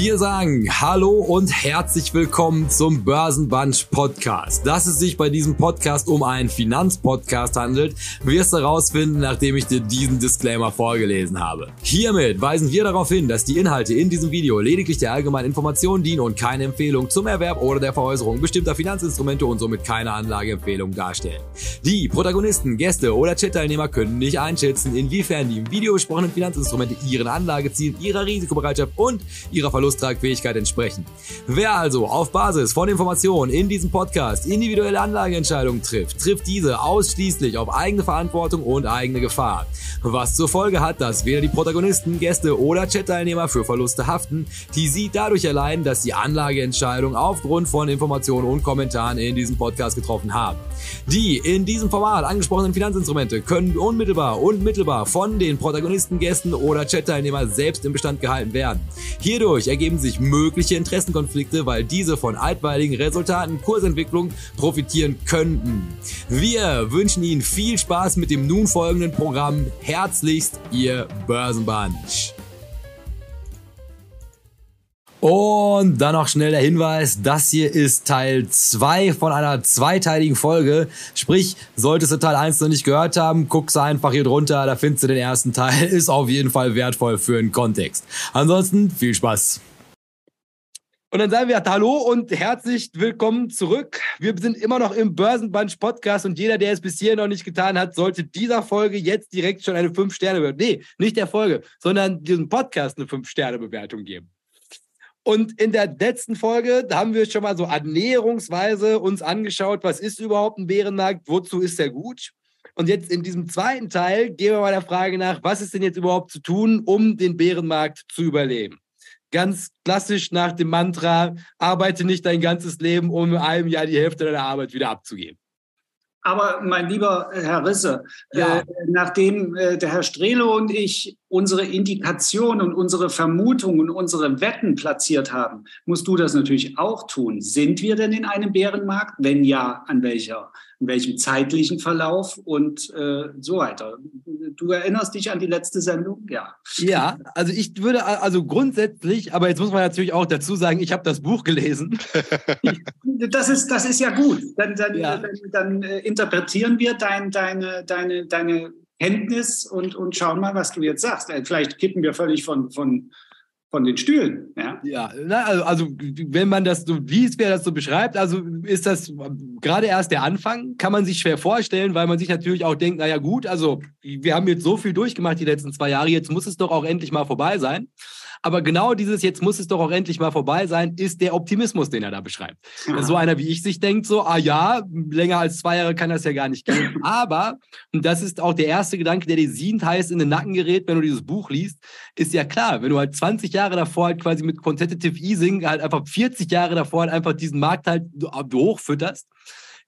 Wir sagen Hallo und herzlich willkommen zum Börsenbunch Podcast. Dass es sich bei diesem Podcast um einen Finanzpodcast handelt, wirst du herausfinden, nachdem ich dir diesen Disclaimer vorgelesen habe. Hiermit weisen wir darauf hin, dass die Inhalte in diesem Video lediglich der allgemeinen Information dienen und keine Empfehlung zum Erwerb oder der Veräußerung bestimmter Finanzinstrumente und somit keine Anlageempfehlung darstellen. Die Protagonisten, Gäste oder Chat-Teilnehmer können nicht einschätzen, inwiefern die im Video besprochenen Finanzinstrumente ihren Anlagezielen, ihrer Risikobereitschaft und ihrer Verlusttragfähigkeit entsprechen. Wer also auf Basis von Informationen in diesem Podcast individuelle Anlageentscheidungen trifft, trifft diese ausschließlich auf eigene Verantwortung und eigene Gefahr. Was zur Folge hat, dass weder die Protagonisten, Gäste oder Chat-Teilnehmer für Verluste haften, die sie dadurch erleiden, dass die Anlageentscheidung aufgrund von Informationen und Kommentaren in diesem Podcast getroffen haben. Die in diesem Format angesprochenen Finanzinstrumente können unmittelbar und mittelbar von den Protagonisten, Gästen oder Chat-Teilnehmern selbst im Bestand gehalten werden. Hierdurch ergeben sich mögliche Interessenkonflikte, weil diese von altweiligen Resultaten Kursentwicklung profitieren könnten. Wir wünschen Ihnen viel Spaß mit dem nun folgenden Programm. Herzlichst, Ihr Börsenbunch. Und dann noch schnell der Hinweis, das hier ist Teil 2 von einer zweiteiligen Folge. Sprich, solltest du Teil 1 noch nicht gehört haben, guck's einfach hier drunter, da findest du den ersten Teil. Ist auf jeden Fall wertvoll für den Kontext. Ansonsten viel Spaß. Und dann sagen wir Hallo und herzlich willkommen zurück. Wir sind immer noch im Börsenbunch Podcast und jeder, der es bis hier noch nicht getan hat, sollte dieser Folge jetzt direkt schon eine 5-Sterne-Bewertung, nee, nicht der Folge, sondern diesem Podcast eine 5-Sterne-Bewertung geben. Und in der letzten Folge haben wir schon mal so annäherungsweise uns angeschaut, was ist überhaupt ein Bärenmarkt, wozu ist er gut? Und jetzt in diesem zweiten Teil gehen wir mal der Frage nach, was ist denn jetzt überhaupt zu tun, um den Bärenmarkt zu überleben? Ganz klassisch nach dem Mantra, arbeite nicht dein ganzes Leben, um in einem Jahr die Hälfte deiner Arbeit wieder abzugeben. Aber mein lieber Herr Risse, ja. äh, nachdem äh, der Herr Strehle und ich unsere Indikation und unsere Vermutung und unsere Wetten platziert haben, musst du das natürlich auch tun. Sind wir denn in einem Bärenmarkt? Wenn ja, an welcher? in welchem zeitlichen Verlauf und äh, so weiter. Du erinnerst dich an die letzte Sendung? Ja. Ja, also ich würde, also grundsätzlich, aber jetzt muss man natürlich auch dazu sagen, ich habe das Buch gelesen. das, ist, das ist ja gut. Dann, dann, ja. dann, dann äh, interpretieren wir dein, deine, deine, deine Kenntnis und, und schauen mal, was du jetzt sagst. Äh, vielleicht kippen wir völlig von, von, von den Stühlen. Ja, ja also, also wenn man das so liest, wer das so beschreibt, also ist das gerade erst der Anfang, kann man sich schwer vorstellen, weil man sich natürlich auch denkt, naja gut, also wir haben jetzt so viel durchgemacht die letzten zwei Jahre, jetzt muss es doch auch endlich mal vorbei sein. Aber genau dieses, jetzt muss es doch auch endlich mal vorbei sein, ist der Optimismus, den er da beschreibt. Ja. So einer wie ich sich denkt, so, ah ja, länger als zwei Jahre kann das ja gar nicht gehen. Aber, und das ist auch der erste Gedanke, der dir siehend heiß in den Nacken gerät, wenn du dieses Buch liest, ist ja klar, wenn du halt 20 Jahre davor halt quasi mit Quantitative Easing halt einfach 40 Jahre davor halt einfach diesen Markt halt hochfütterst,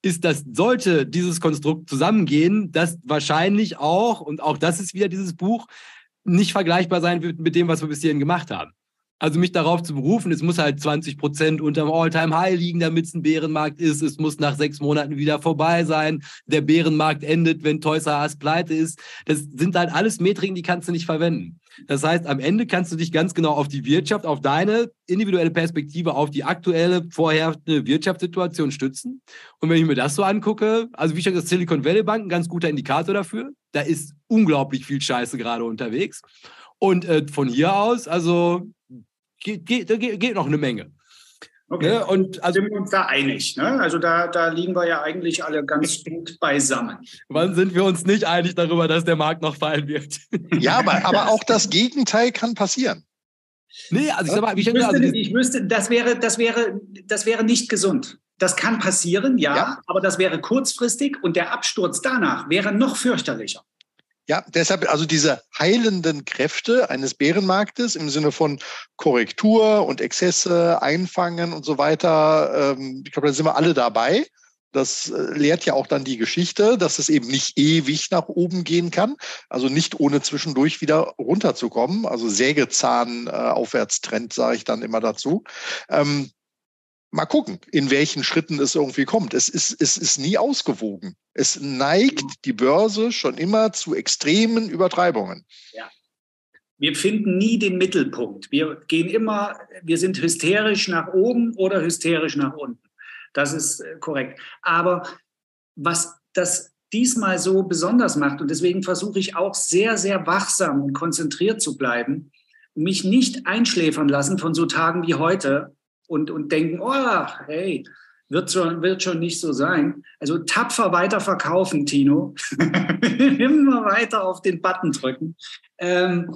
ist, dass sollte dieses Konstrukt zusammengehen, dass wahrscheinlich auch, und auch das ist wieder dieses Buch, nicht vergleichbar sein wird mit dem, was wir bis hierhin gemacht haben. Also mich darauf zu berufen, es muss halt 20 Prozent unterm All-Time-High liegen, damit es ein Bärenmarkt ist. Es muss nach sechs Monaten wieder vorbei sein. Der Bärenmarkt endet, wenn Toys R Us pleite ist. Das sind halt alles Metriken, die kannst du nicht verwenden. Das heißt, am Ende kannst du dich ganz genau auf die Wirtschaft, auf deine individuelle Perspektive, auf die aktuelle vorherrschende Wirtschaftssituation stützen. Und wenn ich mir das so angucke, also wie schon das Silicon Valley Bank, ein ganz guter Indikator dafür. Da ist unglaublich viel Scheiße gerade unterwegs. Und äh, von hier aus, also geht, geht, geht noch eine Menge. Okay. Ne? Und also, sind wir uns da einig. Ne? Also da, da liegen wir ja eigentlich alle ganz gut beisammen. Wann sind wir uns nicht einig darüber, dass der Markt noch fallen wird? Ja, aber, aber auch das Gegenteil kann passieren. Nee, also ich sag mal, wie ich, wüsste, also, ich wüsste, das wäre, das wäre, das wäre nicht gesund. Das kann passieren, ja, ja, aber das wäre kurzfristig und der Absturz danach wäre noch fürchterlicher. Ja, deshalb also diese heilenden Kräfte eines Bärenmarktes im Sinne von Korrektur und Exzesse, Einfangen und so weiter. Ähm, ich glaube, da sind wir alle dabei. Das äh, lehrt ja auch dann die Geschichte, dass es eben nicht ewig nach oben gehen kann, also nicht ohne zwischendurch wieder runterzukommen. Also Sägezahn, äh, sage ich dann immer dazu. Ähm, mal gucken, in welchen Schritten es irgendwie kommt. Es ist, es ist nie ausgewogen. Es neigt die Börse schon immer zu extremen Übertreibungen. Ja. wir finden nie den Mittelpunkt. Wir gehen immer, wir sind hysterisch nach oben oder hysterisch nach unten. Das ist äh, korrekt. Aber was das diesmal so besonders macht, und deswegen versuche ich auch sehr, sehr wachsam und konzentriert zu bleiben, mich nicht einschläfern lassen von so Tagen wie heute und, und denken, oh, hey, wird schon, wird schon nicht so sein. Also tapfer weiter verkaufen, Tino. Immer weiter auf den Button drücken. Ähm,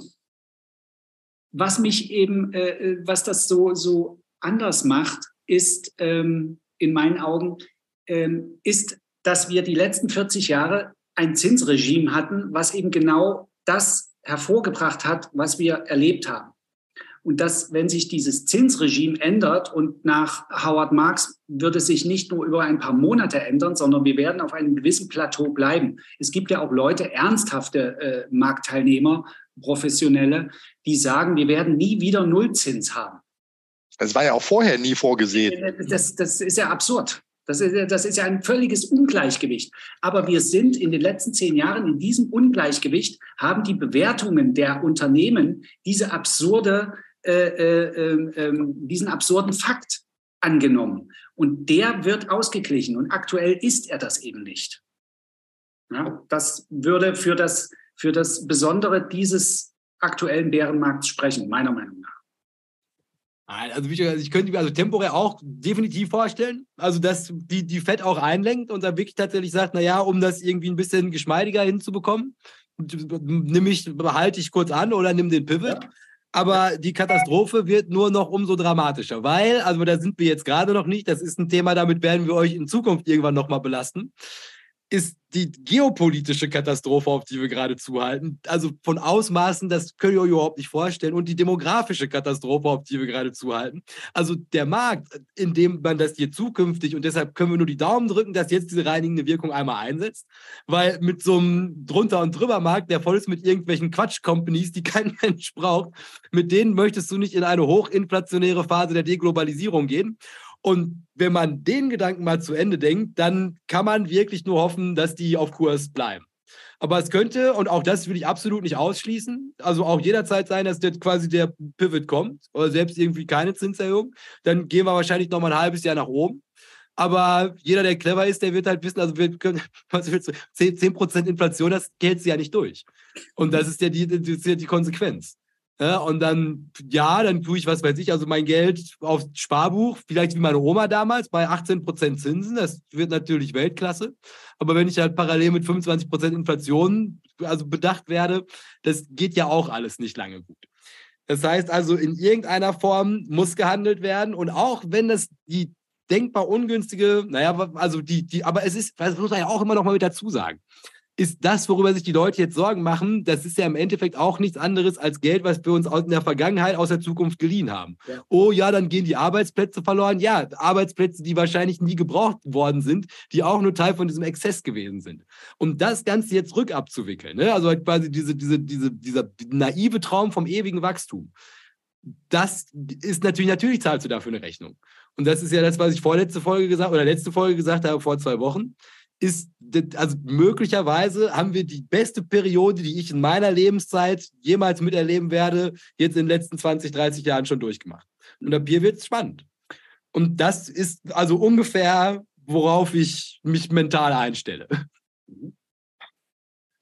was mich eben, äh, äh, was das so, so anders macht, ist ähm, in meinen Augen, ähm, ist, dass wir die letzten 40 Jahre ein Zinsregime hatten, was eben genau das hervorgebracht hat, was wir erlebt haben. Und dass, wenn sich dieses Zinsregime ändert und nach Howard Marks wird es sich nicht nur über ein paar Monate ändern, sondern wir werden auf einem gewissen Plateau bleiben. Es gibt ja auch Leute, ernsthafte äh, Marktteilnehmer, professionelle, die sagen, wir werden nie wieder Nullzins haben. Das war ja auch vorher nie vorgesehen. Das, das ist ja absurd. Das ist, das ist ja ein völliges Ungleichgewicht. Aber wir sind in den letzten zehn Jahren in diesem Ungleichgewicht, haben die Bewertungen der Unternehmen diese absurde äh, äh, äh, diesen absurden Fakt angenommen. Und der wird ausgeglichen. Und aktuell ist er das eben nicht. Ja, das würde für das, für das Besondere dieses aktuellen Bärenmarkts sprechen, meiner Meinung nach. Also ich könnte mir also temporär auch definitiv vorstellen, also dass die, die Fett auch einlenkt und dann wirklich tatsächlich sagt, naja, um das irgendwie ein bisschen geschmeidiger hinzubekommen, nimm ich, behalte ich kurz an oder nimm den Pivot. Ja aber die Katastrophe wird nur noch umso dramatischer, weil, also da sind wir jetzt gerade noch nicht, das ist ein Thema, damit werden wir euch in Zukunft irgendwann nochmal belasten ist die geopolitische Katastrophe, auf die wir gerade zuhalten. Also von Ausmaßen, das könnt ihr euch überhaupt nicht vorstellen. Und die demografische Katastrophe, auf die wir gerade zuhalten. Also der Markt, in dem man das hier zukünftig, und deshalb können wir nur die Daumen drücken, dass jetzt diese reinigende Wirkung einmal einsetzt. Weil mit so einem drunter und drüber Markt, der voll ist mit irgendwelchen Quatsch-Companies, die kein Mensch braucht, mit denen möchtest du nicht in eine hochinflationäre Phase der Deglobalisierung gehen. Und wenn man den Gedanken mal zu Ende denkt, dann kann man wirklich nur hoffen, dass die auf Kurs bleiben. Aber es könnte, und auch das will ich absolut nicht ausschließen, also auch jederzeit sein, dass jetzt quasi der Pivot kommt oder selbst irgendwie keine Zinserhöhung. Dann gehen wir wahrscheinlich noch mal ein halbes Jahr nach oben. Aber jeder, der clever ist, der wird halt wissen, also wir können, was willst du, 10%, 10 Inflation, das hält sie ja nicht durch. Und das ist ja die, das ist ja die Konsequenz. Ja, und dann, ja, dann tue ich, was weiß ich, also mein Geld aufs Sparbuch, vielleicht wie meine Oma damals, bei 18% Zinsen, das wird natürlich Weltklasse. Aber wenn ich halt parallel mit 25% Inflation also bedacht werde, das geht ja auch alles nicht lange gut. Das heißt also, in irgendeiner Form muss gehandelt werden. Und auch wenn das die denkbar ungünstige, naja, also die, die, aber es ist, das muss man ja auch immer noch mal mit dazu sagen ist das, worüber sich die Leute jetzt Sorgen machen, das ist ja im Endeffekt auch nichts anderes als Geld, was wir uns in der Vergangenheit aus der Zukunft geliehen haben. Ja. Oh ja, dann gehen die Arbeitsplätze verloren. Ja, Arbeitsplätze, die wahrscheinlich nie gebraucht worden sind, die auch nur Teil von diesem Exzess gewesen sind. Um das Ganze jetzt rückabzuwickeln, ne? also halt quasi diese, diese, diese, dieser naive Traum vom ewigen Wachstum, das ist natürlich, natürlich zahlst du dafür eine Rechnung. Und das ist ja das, was ich vorletzte Folge gesagt oder letzte Folge gesagt habe, vor zwei Wochen ist, also möglicherweise haben wir die beste Periode, die ich in meiner Lebenszeit jemals miterleben werde, jetzt in den letzten 20, 30 Jahren schon durchgemacht. Und ab hier wird es spannend. Und das ist also ungefähr, worauf ich mich mental einstelle.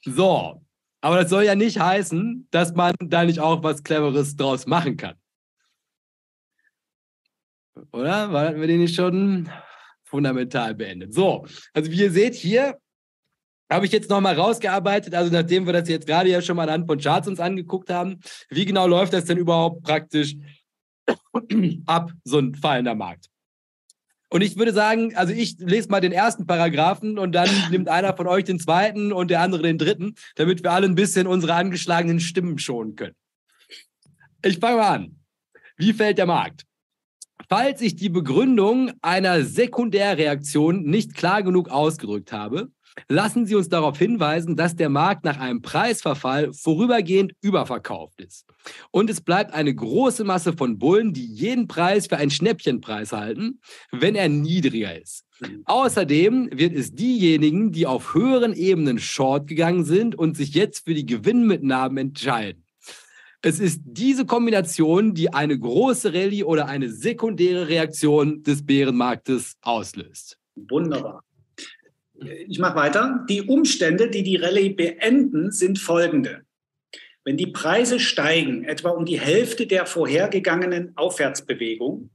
So, aber das soll ja nicht heißen, dass man da nicht auch was Cleveres draus machen kann. Oder? War wir den nicht schon? Fundamental beendet. So, also wie ihr seht hier, habe ich jetzt nochmal rausgearbeitet, also nachdem wir das jetzt gerade ja schon mal anhand von Charts uns angeguckt haben, wie genau läuft das denn überhaupt praktisch ab, so ein fallender Markt? Und ich würde sagen, also ich lese mal den ersten Paragraphen und dann nimmt einer von euch den zweiten und der andere den dritten, damit wir alle ein bisschen unsere angeschlagenen Stimmen schonen können. Ich fange mal an. Wie fällt der Markt? Falls ich die Begründung einer Sekundärreaktion nicht klar genug ausgedrückt habe, lassen Sie uns darauf hinweisen, dass der Markt nach einem Preisverfall vorübergehend überverkauft ist. Und es bleibt eine große Masse von Bullen, die jeden Preis für einen Schnäppchenpreis halten, wenn er niedriger ist. Außerdem wird es diejenigen, die auf höheren Ebenen short gegangen sind und sich jetzt für die Gewinnmitnahmen entscheiden. Es ist diese Kombination, die eine große Rallye oder eine sekundäre Reaktion des Bärenmarktes auslöst. Wunderbar. Ich mache weiter. Die Umstände, die die Rallye beenden, sind folgende. Wenn die Preise steigen, etwa um die Hälfte der vorhergegangenen Aufwärtsbewegung,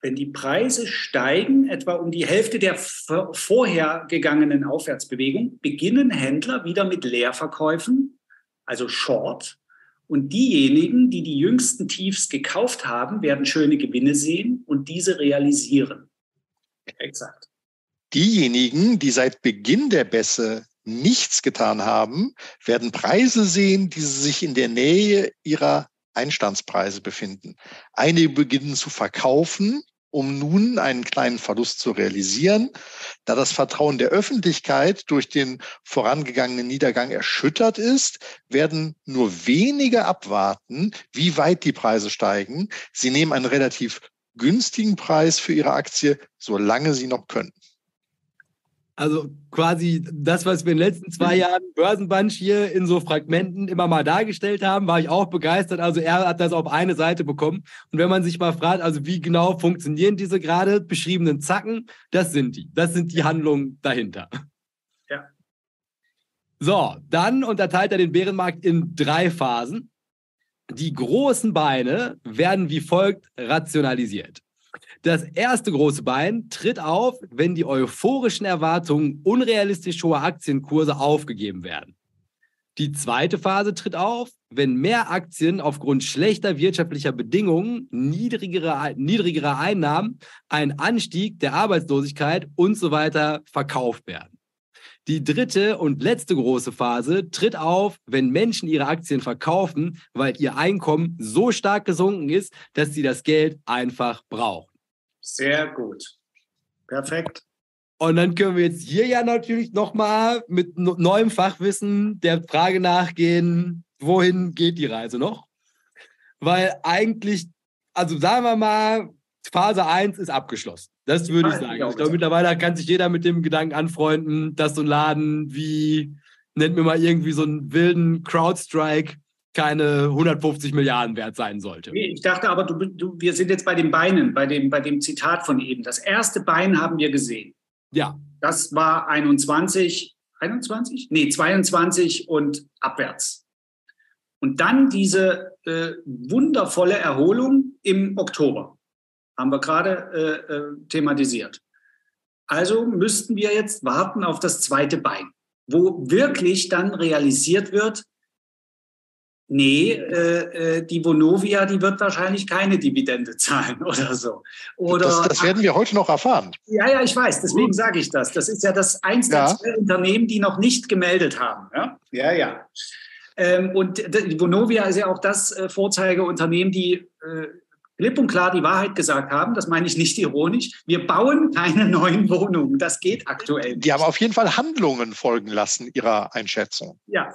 wenn die Preise steigen, etwa um die Hälfte der vorhergegangenen Aufwärtsbewegung, beginnen Händler wieder mit Leerverkäufen, also Short. Und diejenigen, die die jüngsten Tiefs gekauft haben, werden schöne Gewinne sehen und diese realisieren. Exakt. Diejenigen, die seit Beginn der Bässe nichts getan haben, werden Preise sehen, die sich in der Nähe ihrer Einstandspreise befinden. Einige beginnen zu verkaufen, um nun einen kleinen Verlust zu realisieren. Da das Vertrauen der Öffentlichkeit durch den vorangegangenen Niedergang erschüttert ist, werden nur wenige abwarten, wie weit die Preise steigen. Sie nehmen einen relativ günstigen Preis für ihre Aktie, solange sie noch können. Also quasi das, was wir in den letzten zwei mhm. Jahren Börsenbunch hier in so Fragmenten immer mal dargestellt haben, war ich auch begeistert. Also er hat das auf eine Seite bekommen. Und wenn man sich mal fragt, also wie genau funktionieren diese gerade beschriebenen Zacken, das sind die. Das sind die Handlungen dahinter. Ja. So, dann unterteilt er den Bärenmarkt in drei Phasen. Die großen Beine werden wie folgt rationalisiert. Das erste große Bein tritt auf, wenn die euphorischen Erwartungen unrealistisch hoher Aktienkurse aufgegeben werden. Die zweite Phase tritt auf, wenn mehr Aktien aufgrund schlechter wirtschaftlicher Bedingungen, niedrigerer, niedrigerer Einnahmen, ein Anstieg der Arbeitslosigkeit und so weiter verkauft werden. Die dritte und letzte große Phase tritt auf, wenn Menschen ihre Aktien verkaufen, weil ihr Einkommen so stark gesunken ist, dass sie das Geld einfach brauchen. Sehr gut. Perfekt. Und dann können wir jetzt hier ja natürlich nochmal mit neuem Fachwissen der Frage nachgehen, wohin geht die Reise noch? Weil eigentlich, also sagen wir mal, Phase 1 ist abgeschlossen. Das würde ich sagen. Ich glaube, mittlerweile kann sich jeder mit dem Gedanken anfreunden, dass so ein Laden wie, nennt mir mal irgendwie so einen wilden Crowdstrike keine 150 Milliarden wert sein sollte. Ich dachte aber, du, du, wir sind jetzt bei den Beinen, bei dem, bei dem Zitat von eben. Das erste Bein haben wir gesehen. Ja. Das war 21, 21? Nee, 22 und abwärts. Und dann diese äh, wundervolle Erholung im Oktober. Haben wir gerade äh, äh, thematisiert. Also müssten wir jetzt warten auf das zweite Bein, wo wirklich dann realisiert wird, nee, äh, äh, die Vonovia, die wird wahrscheinlich keine Dividende zahlen oder so. Oder, das, das werden wir heute noch erfahren. Ja, ja, ich weiß, deswegen sage ich das. Das ist ja das eins ja. zwei Unternehmen, die noch nicht gemeldet haben. Ja, ja. ja. Ähm, und die Vonovia ist ja auch das äh, Vorzeigeunternehmen, die äh, klipp und klar die Wahrheit gesagt haben, das meine ich nicht ironisch, wir bauen keine neuen Wohnungen. Das geht aktuell. Nicht. Die haben auf jeden Fall Handlungen folgen lassen, ihrer Einschätzung. Ja,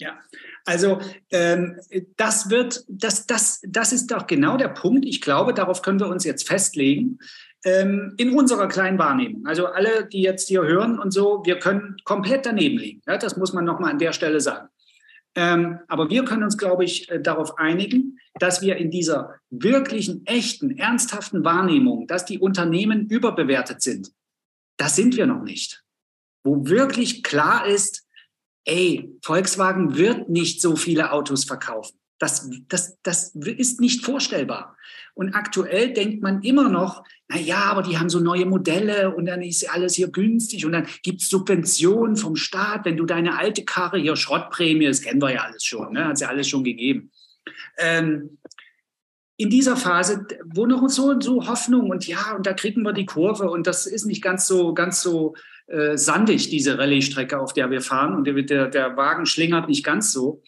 ja, also ähm, das wird, das, das, das ist doch genau der Punkt. Ich glaube, darauf können wir uns jetzt festlegen ähm, in unserer kleinen Wahrnehmung. Also alle, die jetzt hier hören und so, wir können komplett daneben liegen. Ja, das muss man nochmal an der Stelle sagen. Ähm, aber wir können uns, glaube ich, äh, darauf einigen, dass wir in dieser wirklichen, echten, ernsthaften Wahrnehmung, dass die Unternehmen überbewertet sind, das sind wir noch nicht. Wo wirklich klar ist, ey, Volkswagen wird nicht so viele Autos verkaufen. Das, das, das ist nicht vorstellbar. Und aktuell denkt man immer noch, na ja, aber die haben so neue Modelle und dann ist alles hier günstig und dann gibt es Subventionen vom Staat, wenn du deine alte Karre, hier Schrottprämie, das kennen wir ja alles schon, ne? hat es ja alles schon gegeben. Ähm, in dieser Phase, wo noch so, so Hoffnung und ja, und da kriegen wir die Kurve und das ist nicht ganz so, ganz so äh, sandig, diese Rallye-Strecke, auf der wir fahren und der, der Wagen schlingert nicht ganz so.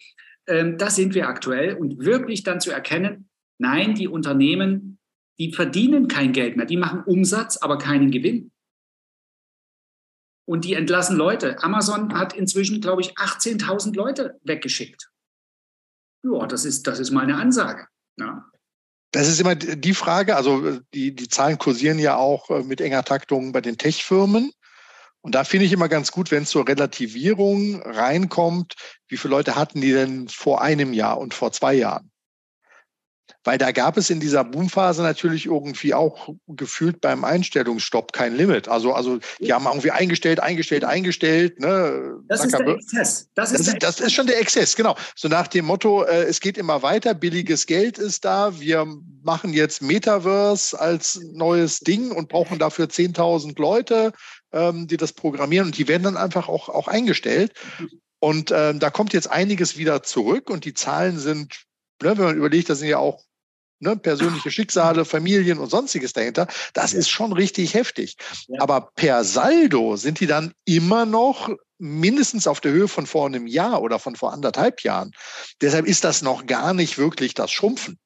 Ähm, das sind wir aktuell und wirklich dann zu erkennen, nein, die Unternehmen, die verdienen kein Geld mehr, die machen Umsatz, aber keinen Gewinn. Und die entlassen Leute. Amazon hat inzwischen, glaube ich, 18.000 Leute weggeschickt. Ja, das ist, das ist mal Ansage. Ja. Das ist immer die Frage, also die, die Zahlen kursieren ja auch äh, mit enger Taktung bei den Tech-Firmen. Und da finde ich immer ganz gut, wenn es zur Relativierung reinkommt, wie viele Leute hatten die denn vor einem Jahr und vor zwei Jahren? Weil da gab es in dieser Boomphase natürlich irgendwie auch gefühlt beim Einstellungsstopp kein Limit. Also, also die haben irgendwie eingestellt, eingestellt, eingestellt. Ne? Das ist der Exzess. Das ist, das, ist, das ist, schon der Exzess, genau. So nach dem Motto, äh, es geht immer weiter, billiges Geld ist da, wir machen jetzt Metaverse als neues Ding und brauchen dafür 10.000 Leute, ähm, die das programmieren und die werden dann einfach auch, auch eingestellt. Und ähm, da kommt jetzt einiges wieder zurück und die Zahlen sind, ne, wenn man überlegt, das sind ja auch ne, persönliche Schicksale, Familien und sonstiges dahinter, das ist schon richtig heftig. Ja. Aber per Saldo sind die dann immer noch mindestens auf der Höhe von vor einem Jahr oder von vor anderthalb Jahren. Deshalb ist das noch gar nicht wirklich das Schrumpfen.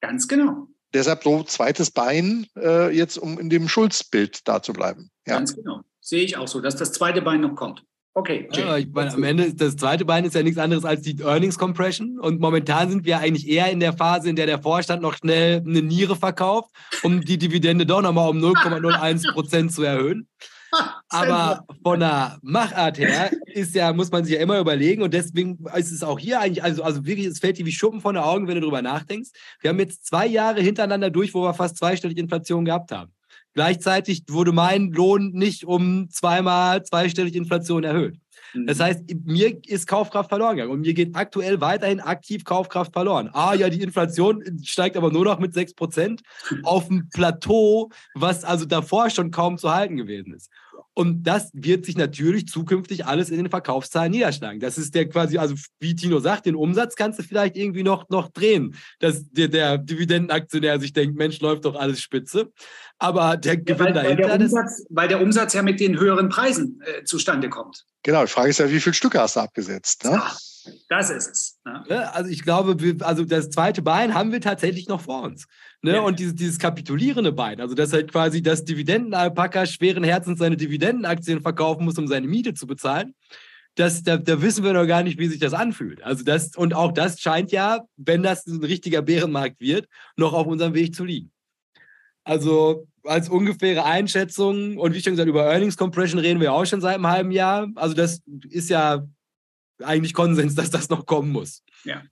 Ganz genau. Deshalb so zweites Bein äh, jetzt, um in dem Schulzbild da zu bleiben. Ja. Ganz genau. Sehe ich auch so, dass das zweite Bein noch kommt. Okay. Ja, ich meine, am Ende, das zweite Bein ist ja nichts anderes als die Earnings Compression. Und momentan sind wir eigentlich eher in der Phase, in der der Vorstand noch schnell eine Niere verkauft, um die Dividende doch nochmal um 0,01 Prozent zu erhöhen. Aber von der Machart her ist ja, muss man sich ja immer überlegen und deswegen ist es auch hier eigentlich, also, also wirklich, es fällt dir wie Schuppen von den Augen, wenn du darüber nachdenkst. Wir haben jetzt zwei Jahre hintereinander durch, wo wir fast zweistellige Inflation gehabt haben. Gleichzeitig wurde mein Lohn nicht um zweimal zweistellige Inflation erhöht. Das mhm. heißt, mir ist Kaufkraft verloren gegangen und mir geht aktuell weiterhin aktiv Kaufkraft verloren. Ah, ja, die Inflation steigt aber nur noch mit 6% auf dem Plateau, was also davor schon kaum zu halten gewesen ist. Und das wird sich natürlich zukünftig alles in den Verkaufszahlen niederschlagen. Das ist der quasi, also wie Tino sagt, den Umsatz kannst du vielleicht irgendwie noch, noch drehen, dass der, der Dividendenaktionär sich denkt, Mensch, läuft doch alles spitze. Aber der Gewinn ja, weil, dahinter. Weil der, Umsatz, weil der Umsatz ja mit den höheren Preisen äh, zustande kommt. Genau, die Frage ist ja, wie viele Stücke hast du abgesetzt? Ne? Ach, das ist es. Ne? Also ich glaube, wir, also das zweite Bein haben wir tatsächlich noch vor uns. Ne? Ja. Und dieses, dieses kapitulierende Bein, also dass halt quasi das Dividendenalpaka schweren Herzens seine Dividendenaktien verkaufen muss, um seine Miete zu bezahlen. Das, da, da wissen wir noch gar nicht, wie sich das anfühlt. Also das, und auch das scheint ja, wenn das ein richtiger Bärenmarkt wird, noch auf unserem Weg zu liegen. Also als ungefähre Einschätzung und wie schon gesagt, über Earnings Compression reden wir auch schon seit einem halben Jahr. Also das ist ja eigentlich Konsens, dass das noch kommen muss. Ja.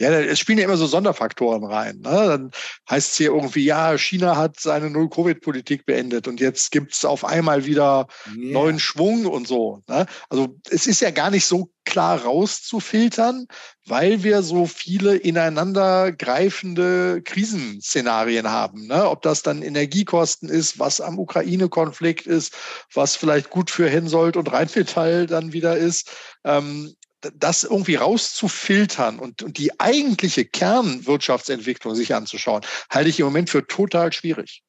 Ja, es spielen ja immer so Sonderfaktoren rein. Ne? Dann heißt es hier irgendwie, ja, China hat seine Null-Covid-Politik beendet und jetzt gibt es auf einmal wieder yeah. neuen Schwung und so. Ne? Also es ist ja gar nicht so klar rauszufiltern, weil wir so viele ineinander greifende Krisenszenarien haben. Ne? Ob das dann Energiekosten ist, was am Ukraine-Konflikt ist, was vielleicht gut für Hensoldt und Rheinmetall dann wieder ist. Ähm, das irgendwie rauszufiltern und, und die eigentliche Kernwirtschaftsentwicklung sich anzuschauen, halte ich im Moment für total schwierig.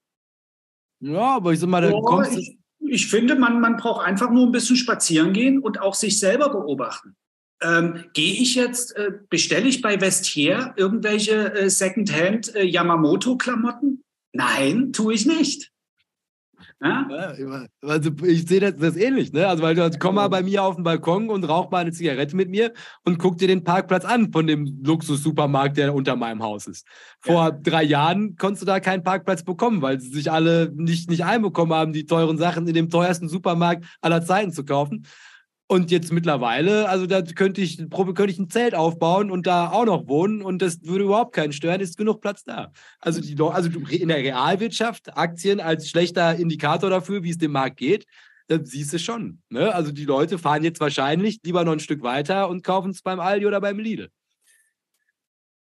Ja, aber ich sag mal, da oh, kommst ich, ich finde, man, man braucht einfach nur ein bisschen spazieren gehen und auch sich selber beobachten. Ähm, Gehe ich jetzt, äh, bestelle ich bei Vestier irgendwelche äh, Secondhand äh, Yamamoto-Klamotten? Nein, tue ich nicht. Ja? Also ich sehe das, das ähnlich, ne? Also weil du also, komm mal bei mir auf den Balkon und rauch mal eine Zigarette mit mir und guck dir den Parkplatz an von dem Luxus-Supermarkt, der unter meinem Haus ist. Vor ja. drei Jahren konntest du da keinen Parkplatz bekommen, weil sie sich alle nicht, nicht einbekommen haben, die teuren Sachen in dem teuersten Supermarkt aller Zeiten zu kaufen. Und jetzt mittlerweile, also da könnte ich, könnte ich ein Zelt aufbauen und da auch noch wohnen und das würde überhaupt keinen stören, ist genug Platz da. Also, die, also in der Realwirtschaft, Aktien als schlechter Indikator dafür, wie es dem Markt geht, da siehst du schon. Ne? Also die Leute fahren jetzt wahrscheinlich lieber noch ein Stück weiter und kaufen es beim Aldi oder beim Lidl.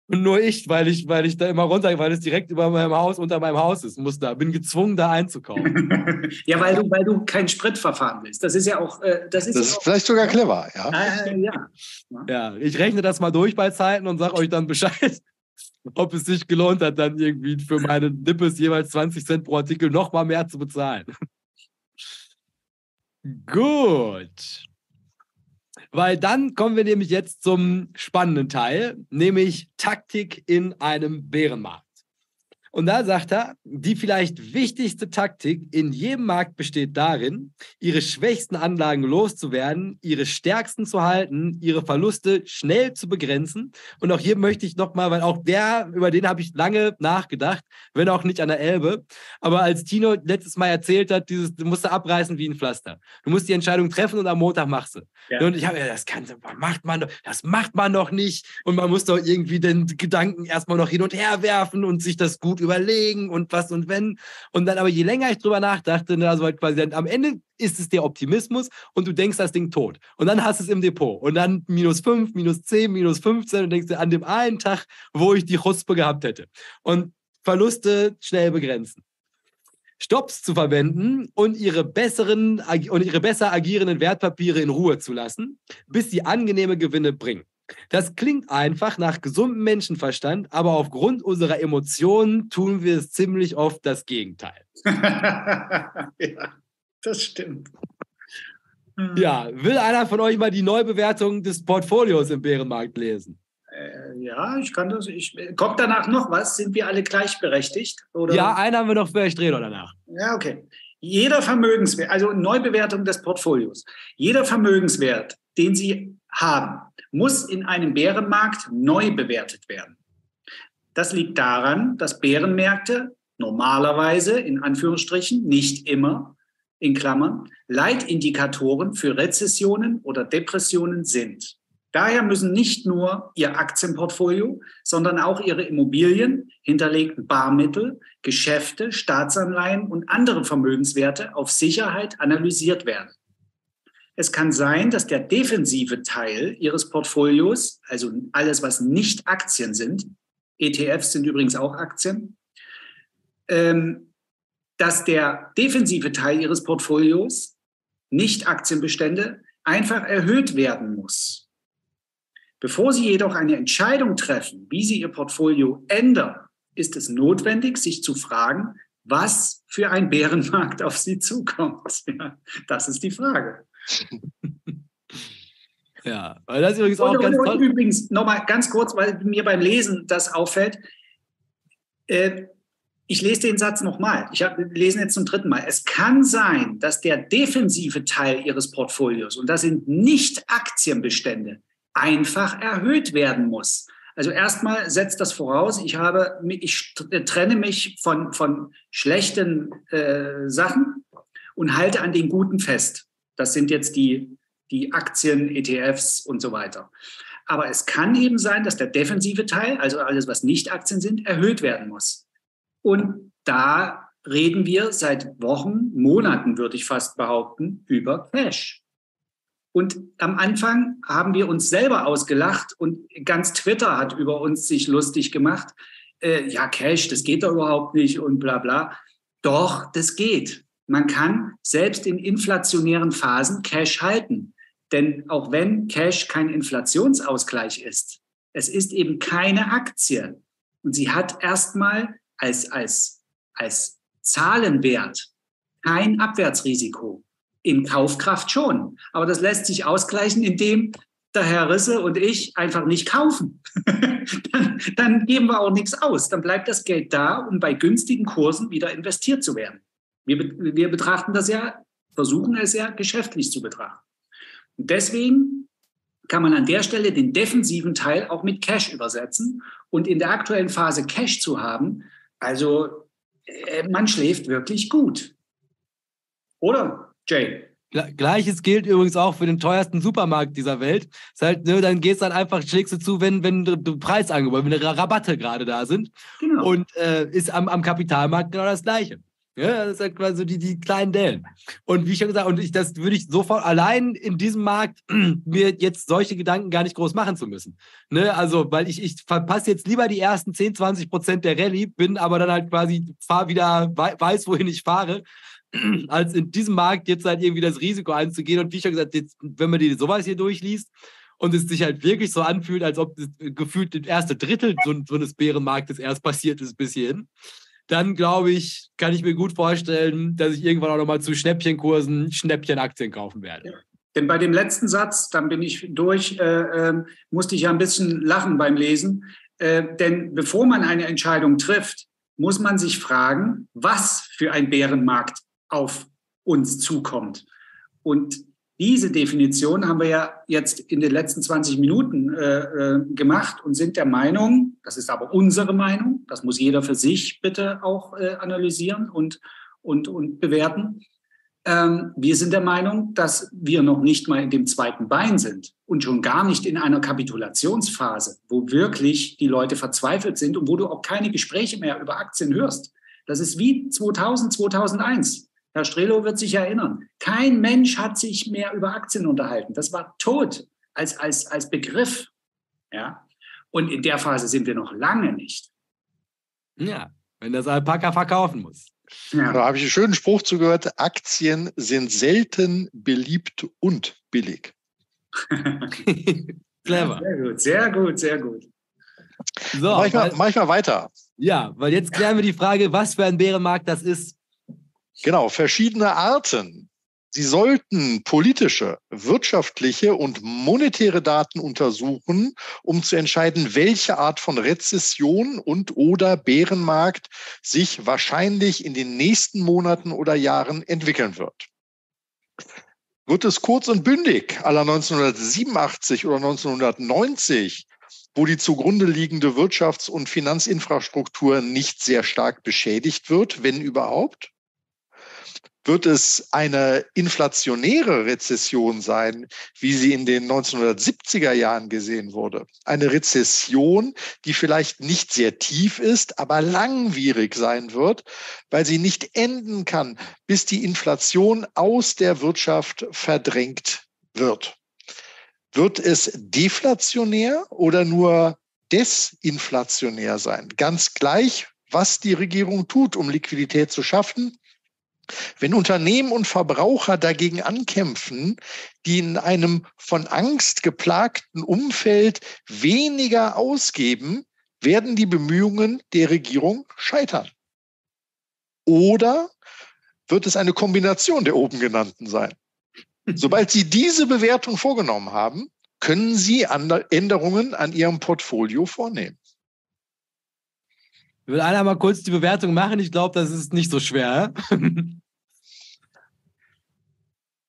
Und nur ich, weil ich, weil ich da immer runter, weil es direkt über meinem Haus, unter meinem Haus ist, muss da, bin gezwungen, da einzukaufen. ja, weil du, weil du kein Spritverfahren willst. Das ist ja auch, äh, das ist, das ist vielleicht sogar clever, ja. Äh, ja. ja. ich rechne das mal durch bei Zeiten und sage euch dann Bescheid, ob es sich gelohnt hat, dann irgendwie für meine Nippes jeweils 20 Cent pro Artikel noch mal mehr zu bezahlen. Gut. Weil dann kommen wir nämlich jetzt zum spannenden Teil, nämlich Taktik in einem Bärenmarkt. Und da sagt er, die vielleicht wichtigste Taktik in jedem Markt besteht darin, ihre schwächsten Anlagen loszuwerden, ihre stärksten zu halten, ihre Verluste schnell zu begrenzen. Und auch hier möchte ich nochmal, weil auch der, über den habe ich lange nachgedacht, wenn auch nicht an der Elbe. Aber als Tino letztes Mal erzählt hat, dieses, du musst abreißen wie ein Pflaster. Du musst die Entscheidung treffen und am Montag machst du. Ja. Und ich habe ja, das kann, macht man, das macht man doch nicht. Und man muss doch irgendwie den Gedanken erstmal noch hin und her werfen und sich das gut überlegen und was und wenn. Und dann aber je länger ich drüber nachdachte, ne, also halt quasi dann am Ende ist es der Optimismus und du denkst das Ding tot. Und dann hast du es im Depot. Und dann minus 5, minus 10, minus 15 und denkst dir an dem einen Tag, wo ich die Chuspe gehabt hätte. Und Verluste schnell begrenzen. Stops zu verwenden und ihre besseren und ihre besser agierenden Wertpapiere in Ruhe zu lassen, bis sie angenehme Gewinne bringen. Das klingt einfach nach gesundem Menschenverstand, aber aufgrund unserer Emotionen tun wir es ziemlich oft das Gegenteil. ja, das stimmt. Ja, will einer von euch mal die Neubewertung des Portfolios im Bärenmarkt lesen? Äh, ja, ich kann das. Ich, kommt danach noch was? Sind wir alle gleichberechtigt? Oder? Ja, einen haben wir noch für Strelo danach. Ja, okay. Jeder Vermögenswert, also Neubewertung des Portfolios, jeder Vermögenswert, den Sie haben, muss in einem Bärenmarkt neu bewertet werden. Das liegt daran, dass Bärenmärkte normalerweise, in Anführungsstrichen, nicht immer, in Klammern, Leitindikatoren für Rezessionen oder Depressionen sind. Daher müssen nicht nur Ihr Aktienportfolio, sondern auch Ihre Immobilien, hinterlegten Barmittel, Geschäfte, Staatsanleihen und andere Vermögenswerte auf Sicherheit analysiert werden. Es kann sein, dass der defensive Teil Ihres Portfolios, also alles, was nicht Aktien sind, ETFs sind übrigens auch Aktien, ähm, dass der defensive Teil Ihres Portfolios, nicht Aktienbestände, einfach erhöht werden muss. Bevor Sie jedoch eine Entscheidung treffen, wie Sie Ihr Portfolio ändern, ist es notwendig, sich zu fragen, was für ein Bärenmarkt auf Sie zukommt. Ja, das ist die Frage. ja, weil das ist übrigens auch und, ganz und, toll. Übrigens, nochmal ganz kurz, weil mir beim Lesen das auffällt. Äh, ich lese den Satz nochmal. Ich habe lesen jetzt zum dritten Mal. Es kann sein, dass der defensive Teil Ihres Portfolios, und das sind nicht Aktienbestände, einfach erhöht werden muss. Also erstmal setzt das voraus, ich habe, ich trenne mich von, von schlechten äh, Sachen und halte an den guten fest. Das sind jetzt die, die Aktien, ETFs und so weiter. Aber es kann eben sein, dass der defensive Teil, also alles, was nicht Aktien sind, erhöht werden muss. Und da reden wir seit Wochen, Monaten, würde ich fast behaupten, über Cash. Und am Anfang haben wir uns selber ausgelacht und ganz Twitter hat über uns sich lustig gemacht. Äh, ja, Cash, das geht doch überhaupt nicht und bla bla. Doch, das geht. Man kann selbst in inflationären Phasen Cash halten. Denn auch wenn Cash kein Inflationsausgleich ist, es ist eben keine Aktie. Und sie hat erstmal als, als, als Zahlenwert kein Abwärtsrisiko. In Kaufkraft schon. Aber das lässt sich ausgleichen, indem der Herr Risse und ich einfach nicht kaufen. dann, dann geben wir auch nichts aus. Dann bleibt das Geld da, um bei günstigen Kursen wieder investiert zu werden. Wir, wir betrachten das ja, versuchen es ja geschäftlich zu betrachten. Und deswegen kann man an der Stelle den defensiven Teil auch mit Cash übersetzen. Und in der aktuellen Phase Cash zu haben, also äh, man schläft wirklich gut. Oder, Jay? Gleiches gilt übrigens auch für den teuersten Supermarkt dieser Welt. Das halt, ne, dann gehst dann einfach, schlägst du zu, wenn, wenn Preisangebot, wenn Rabatte gerade da sind. Genau. Und äh, ist am, am Kapitalmarkt genau das Gleiche. Ja, das halt quasi die, die kleinen Dellen. Und wie schon gesagt, und ich, das würde ich sofort allein in diesem Markt mir jetzt solche Gedanken gar nicht groß machen zu müssen. Ne? Also, weil ich, ich verpasse jetzt lieber die ersten 10, 20 Prozent der Rallye, bin aber dann halt quasi, fahr wieder, weiß, wohin ich fahre, als in diesem Markt jetzt halt irgendwie das Risiko einzugehen. Und wie schon gesagt, jetzt, wenn man die sowas hier durchliest, und es sich halt wirklich so anfühlt, als ob das gefühlt das erste Drittel so, so eines Bärenmarktes erst passiert ist bis hierhin dann glaube ich, kann ich mir gut vorstellen, dass ich irgendwann auch nochmal zu Schnäppchenkursen Schnäppchenaktien kaufen werde. Ja. Denn bei dem letzten Satz, dann bin ich durch, äh, äh, musste ich ja ein bisschen lachen beim Lesen. Äh, denn bevor man eine Entscheidung trifft, muss man sich fragen, was für ein Bärenmarkt auf uns zukommt. Und diese Definition haben wir ja jetzt in den letzten 20 Minuten äh, äh, gemacht und sind der Meinung, das ist aber unsere Meinung, das muss jeder für sich bitte auch äh, analysieren und, und, und bewerten. Ähm, wir sind der Meinung, dass wir noch nicht mal in dem zweiten Bein sind und schon gar nicht in einer Kapitulationsphase, wo wirklich die Leute verzweifelt sind und wo du auch keine Gespräche mehr über Aktien hörst. Das ist wie 2000, 2001. Herr Strelo wird sich erinnern, kein Mensch hat sich mehr über Aktien unterhalten. Das war tot als, als, als Begriff. Ja? Und in der Phase sind wir noch lange nicht. Ja, wenn das Alpaka verkaufen muss. Ja. Da habe ich einen schönen Spruch zugehört. Aktien sind selten beliebt und billig. Clever. Sehr gut, sehr gut, sehr gut. So, manchmal, weil, manchmal weiter. Ja, weil jetzt klären wir die Frage, was für ein Bärenmarkt das ist Genau, verschiedene Arten. Sie sollten politische, wirtschaftliche und monetäre Daten untersuchen, um zu entscheiden, welche Art von Rezession und oder Bärenmarkt sich wahrscheinlich in den nächsten Monaten oder Jahren entwickeln wird. Wird es kurz und bündig aller 1987 oder 1990 wo die zugrunde liegende Wirtschafts- und Finanzinfrastruktur nicht sehr stark beschädigt wird, wenn überhaupt? Wird es eine inflationäre Rezession sein, wie sie in den 1970er Jahren gesehen wurde? Eine Rezession, die vielleicht nicht sehr tief ist, aber langwierig sein wird, weil sie nicht enden kann, bis die Inflation aus der Wirtschaft verdrängt wird. Wird es deflationär oder nur desinflationär sein? Ganz gleich, was die Regierung tut, um Liquidität zu schaffen, wenn Unternehmen und Verbraucher dagegen ankämpfen, die in einem von Angst geplagten Umfeld weniger ausgeben, werden die Bemühungen der Regierung scheitern. Oder wird es eine Kombination der oben genannten sein? Sobald Sie diese Bewertung vorgenommen haben, können Sie Änderungen an Ihrem Portfolio vornehmen. Ich will einer mal kurz die Bewertung machen. Ich glaube, das ist nicht so schwer.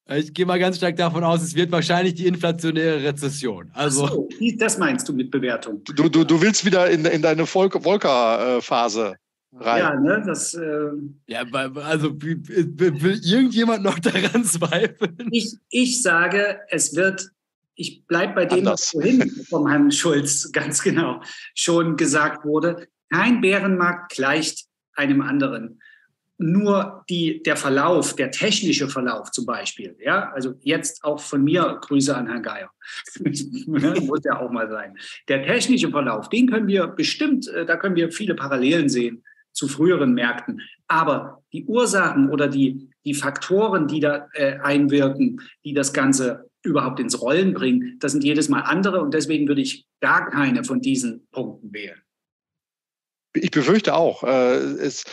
ich gehe mal ganz stark davon aus, es wird wahrscheinlich die inflationäre Rezession. Also, so, das meinst du mit Bewertung? Du, du, du willst wieder in, in deine Volker-Phase rein. Ja, ne, das. Äh ja, also will irgendjemand noch daran zweifeln? Ich, ich sage, es wird ich bleibe bei dem, Anders. was vorhin vom Herrn Schulz ganz genau schon gesagt wurde. Kein Bärenmarkt gleicht einem anderen. Nur die, der Verlauf, der technische Verlauf zum Beispiel, ja, also jetzt auch von mir Grüße an Herrn Geier, muss ja auch mal sein. Der technische Verlauf, den können wir bestimmt, äh, da können wir viele Parallelen sehen zu früheren Märkten. Aber die Ursachen oder die, die Faktoren, die da äh, einwirken, die das Ganze überhaupt ins Rollen bringen, das sind jedes Mal andere und deswegen würde ich gar keine von diesen Punkten wählen. Ich befürchte auch. Äh, es,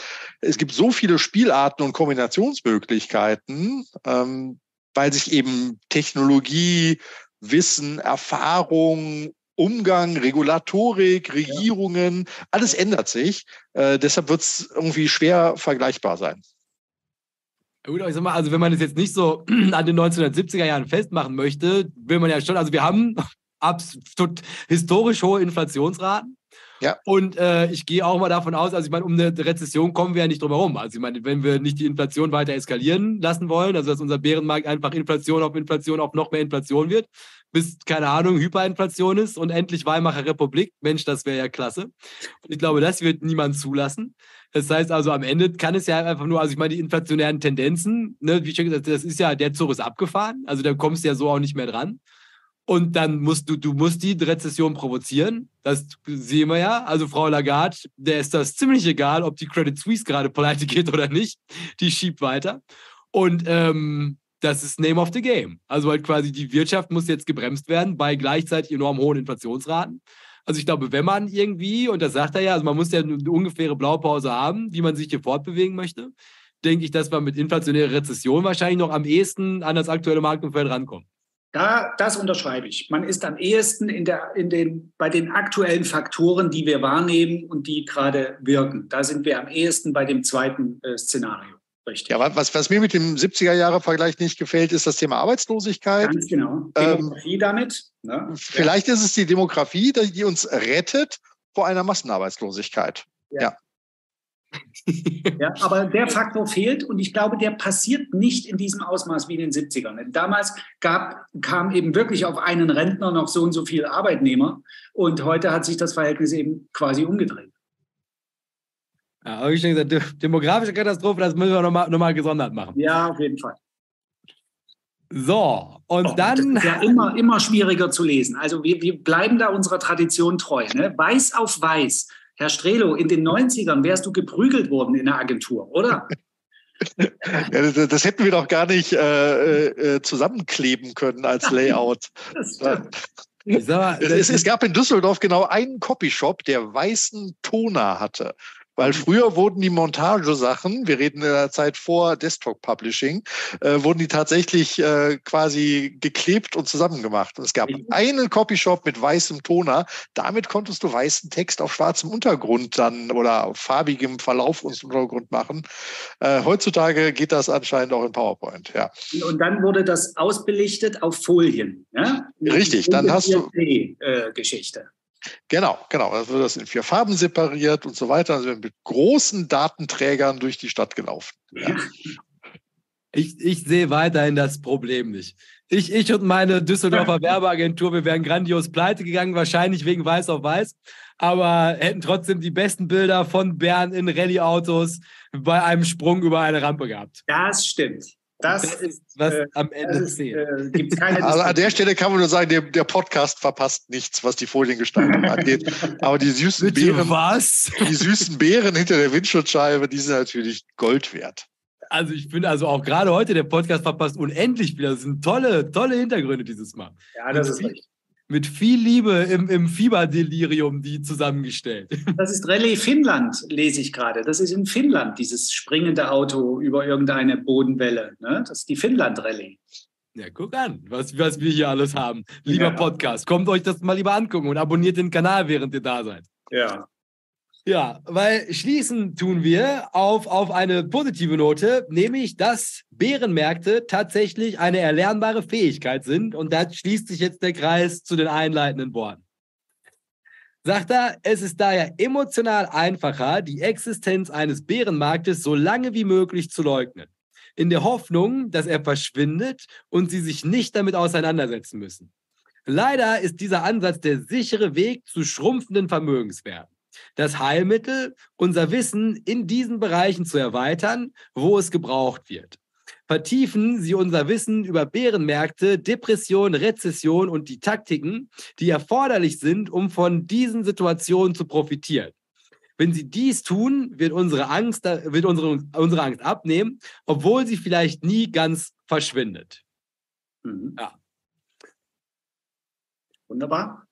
es gibt so viele Spielarten und Kombinationsmöglichkeiten, ähm, weil sich eben Technologie, Wissen, Erfahrung, Umgang, Regulatorik, Regierungen, alles ändert sich. Äh, deshalb wird es irgendwie schwer vergleichbar sein. Gut, ich sag mal, also wenn man es jetzt nicht so an den 1970er Jahren festmachen möchte, will man ja schon, also wir haben absolut historisch hohe Inflationsraten. Ja. Und äh, ich gehe auch mal davon aus, also ich meine, um eine Rezession kommen wir ja nicht drum herum. Also ich meine, wenn wir nicht die Inflation weiter eskalieren lassen wollen, also dass unser Bärenmarkt einfach Inflation auf Inflation auf noch mehr Inflation wird, bis, keine Ahnung, Hyperinflation ist und endlich Weimarer Republik, Mensch, das wäre ja klasse. Und ich glaube, das wird niemand zulassen. Das heißt also, am Ende kann es ja einfach nur, also ich meine, die inflationären Tendenzen, ne, wie schon gesagt, das ist ja, der Zug ist abgefahren, also da kommst du ja so auch nicht mehr dran. Und dann musst du, du musst die Rezession provozieren. Das sehen wir ja. Also Frau Lagarde, der ist das ziemlich egal, ob die Credit Suisse gerade pleite geht oder nicht. Die schiebt weiter. Und ähm, das ist Name of the Game. Also halt quasi die Wirtschaft muss jetzt gebremst werden bei gleichzeitig enorm hohen Inflationsraten. Also ich glaube, wenn man irgendwie, und das sagt er ja, also man muss ja eine ungefähre Blaupause haben, wie man sich hier fortbewegen möchte, denke ich, dass wir mit inflationärer Rezession wahrscheinlich noch am ehesten an das aktuelle Marktumfeld rankommen. Da, das unterschreibe ich. Man ist am ehesten in der, in den, bei den aktuellen Faktoren, die wir wahrnehmen und die gerade wirken. Da sind wir am ehesten bei dem zweiten äh, Szenario. Richtig. Ja, was, was mir mit dem 70er-Jahre-Vergleich nicht gefällt, ist das Thema Arbeitslosigkeit. Ganz genau. Ähm, Demografie ähm, damit. Ne? Vielleicht ja. ist es die Demografie, die uns rettet vor einer Massenarbeitslosigkeit. ja. ja. Ja, aber der Faktor fehlt und ich glaube, der passiert nicht in diesem Ausmaß wie in den 70ern. Denn damals gab, kam eben wirklich auf einen Rentner noch so und so viele Arbeitnehmer und heute hat sich das Verhältnis eben quasi umgedreht. Ja, habe ich schon gesagt, demografische Katastrophe, das müssen wir nochmal noch mal gesondert machen. Ja, auf jeden Fall. So, und oh, dann. Das ist ja immer, immer schwieriger zu lesen. Also wir, wir bleiben da unserer Tradition treu. Ne? Weiß auf weiß Herr Strelo, in den 90ern wärst du geprügelt worden in der Agentur, oder? Ja, das, das, hätten wir doch gar nicht äh, äh, zusammenkleben können als Layout. Mal, es, es, gab in Düsseldorf genau einen Copyshop, der weißen Toner hatte. Weil früher wurden die Montagesachen, wir reden in der Zeit vor Desktop Publishing, äh, wurden die tatsächlich äh, quasi geklebt und zusammengemacht. Und es gab mhm. einen Copyshop mit weißem Toner. Damit konntest du weißen Text auf schwarzem Untergrund dann oder auf farbigem Verlauf und Untergrund machen. Äh, heutzutage geht das anscheinend auch in PowerPoint, ja. Und dann wurde das ausbelichtet auf Folien. Ja? Richtig, dann hast du. Äh, Geschichte. Genau, genau. Da wird das in vier Farben separiert und so weiter. Also wir mit großen Datenträgern durch die Stadt gelaufen. Ja. Ich, ich sehe weiterhin das Problem nicht. Ich, ich und meine Düsseldorfer Werbeagentur, wir wären grandios pleite gegangen, wahrscheinlich wegen Weiß auf Weiß, aber hätten trotzdem die besten Bilder von Bern in Rallye-Autos bei einem Sprung über eine Rampe gehabt. Das stimmt. Das, das ist, was äh, am Ende zählt. Äh, also an der Stelle kann man nur sagen, der, der Podcast verpasst nichts, was die Foliengestaltung angeht. Aber die süßen Bitte Beeren, was? die süßen Beeren hinter der Windschutzscheibe, die sind natürlich Gold wert. Also ich finde also auch gerade heute der Podcast verpasst unendlich viel. Das sind tolle, tolle Hintergründe dieses Mal. Ja, das ist richtig mit viel Liebe im, im Fieberdelirium die zusammengestellt. Das ist Rallye Finnland, lese ich gerade. Das ist in Finnland, dieses springende Auto über irgendeine Bodenwelle. Ne? Das ist die Finnland-Rallye. Ja, guck an, was, was wir hier alles haben. Lieber ja. Podcast, kommt euch das mal lieber angucken und abonniert den Kanal, während ihr da seid. Ja. Ja, weil schließen tun wir auf, auf eine positive Note, nämlich, dass Bärenmärkte tatsächlich eine erlernbare Fähigkeit sind. Und da schließt sich jetzt der Kreis zu den einleitenden Worten. Sagt er, es ist daher emotional einfacher, die Existenz eines Bärenmarktes so lange wie möglich zu leugnen. In der Hoffnung, dass er verschwindet und sie sich nicht damit auseinandersetzen müssen. Leider ist dieser Ansatz der sichere Weg zu schrumpfenden Vermögenswerten das Heilmittel, unser Wissen in diesen Bereichen zu erweitern, wo es gebraucht wird. Vertiefen Sie unser Wissen über Bärenmärkte, Depression, Rezession und die Taktiken, die erforderlich sind, um von diesen Situationen zu profitieren. Wenn Sie dies tun, wird unsere Angst, wird unsere, unsere Angst abnehmen, obwohl sie vielleicht nie ganz verschwindet. Mhm. Ja. Wunderbar.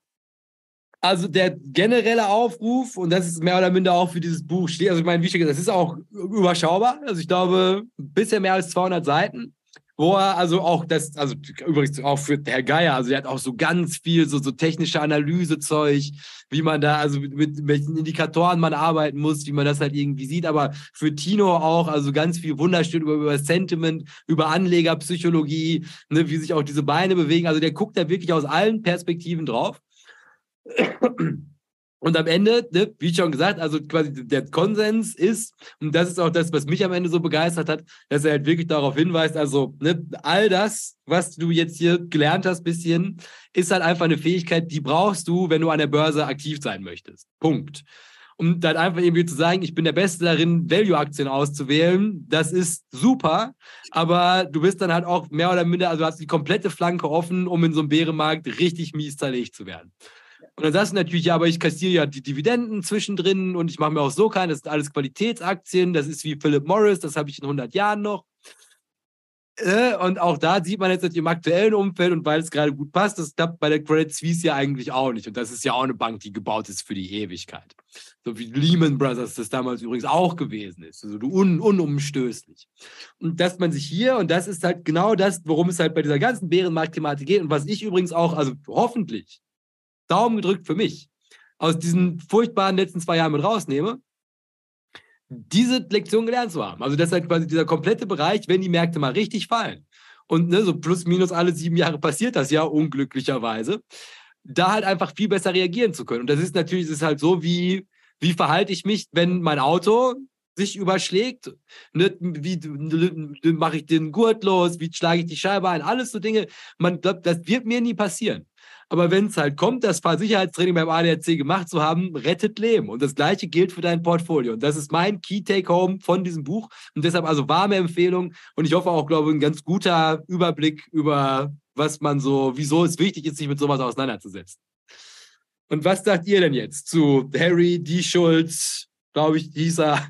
Also der generelle Aufruf, und das ist mehr oder minder auch für dieses Buch steht, also ich meine, wie schon gesagt, das ist auch überschaubar. Also ich glaube, bisher mehr als 200 Seiten, wo er also auch das, also übrigens auch für Herr Geier, also er hat auch so ganz viel so, so technische Analysezeug, wie man da, also mit, mit welchen Indikatoren man arbeiten muss, wie man das halt irgendwie sieht, aber für Tino auch, also ganz viel wunderschön über, über Sentiment, über Anlegerpsychologie, ne, wie sich auch diese Beine bewegen. Also der guckt da wirklich aus allen Perspektiven drauf. Und am Ende, ne, wie schon gesagt, also quasi der Konsens ist, und das ist auch das, was mich am Ende so begeistert hat, dass er halt wirklich darauf hinweist, also ne, all das, was du jetzt hier gelernt hast, bisschen, ist halt einfach eine Fähigkeit, die brauchst du, wenn du an der Börse aktiv sein möchtest. Punkt. Um dann einfach irgendwie zu sagen, ich bin der Beste darin, Value-Aktien auszuwählen, das ist super, aber du bist dann halt auch mehr oder minder, also hast die komplette Flanke offen, um in so einem Bärenmarkt richtig mies zerlegt zu werden. Und dann sagst du natürlich, ja, aber ich kassiere ja die Dividenden zwischendrin und ich mache mir auch so keine, das sind alles Qualitätsaktien, das ist wie Philip Morris, das habe ich in 100 Jahren noch. Äh, und auch da sieht man jetzt im aktuellen Umfeld und weil es gerade gut passt, das klappt bei der Credit Suisse ja eigentlich auch nicht. Und das ist ja auch eine Bank, die gebaut ist für die Ewigkeit. So wie Lehman Brothers das damals übrigens auch gewesen ist. Also un unumstößlich. Und dass man sich hier, und das ist halt genau das, worum es halt bei dieser ganzen Bärenmarkt-Thematik geht und was ich übrigens auch, also hoffentlich, Daumen gedrückt für mich, aus diesen furchtbaren letzten zwei Jahren mit rausnehme, diese Lektion gelernt zu haben. Also das ist halt quasi dieser komplette Bereich, wenn die Märkte mal richtig fallen. Und ne, so plus minus alle sieben Jahre passiert das ja unglücklicherweise. Da halt einfach viel besser reagieren zu können. Und das ist natürlich, das ist halt so, wie, wie verhalte ich mich, wenn mein Auto sich überschlägt? Ne, wie mache ich den Gurt los? Wie schlage ich die Scheibe ein? Alles so Dinge. Man glaubt, das wird mir nie passieren. Aber wenn es halt kommt, das Fahrsicherheitstraining beim ADAC gemacht zu haben, rettet Leben. Und das Gleiche gilt für dein Portfolio. Und das ist mein Key Take-Home von diesem Buch. Und deshalb also warme Empfehlung. Und ich hoffe auch, glaube ich, ein ganz guter Überblick über, was man so, wieso es wichtig ist, sich mit sowas auseinanderzusetzen. Und was sagt ihr denn jetzt zu Harry D. Schulz, glaube ich, dieser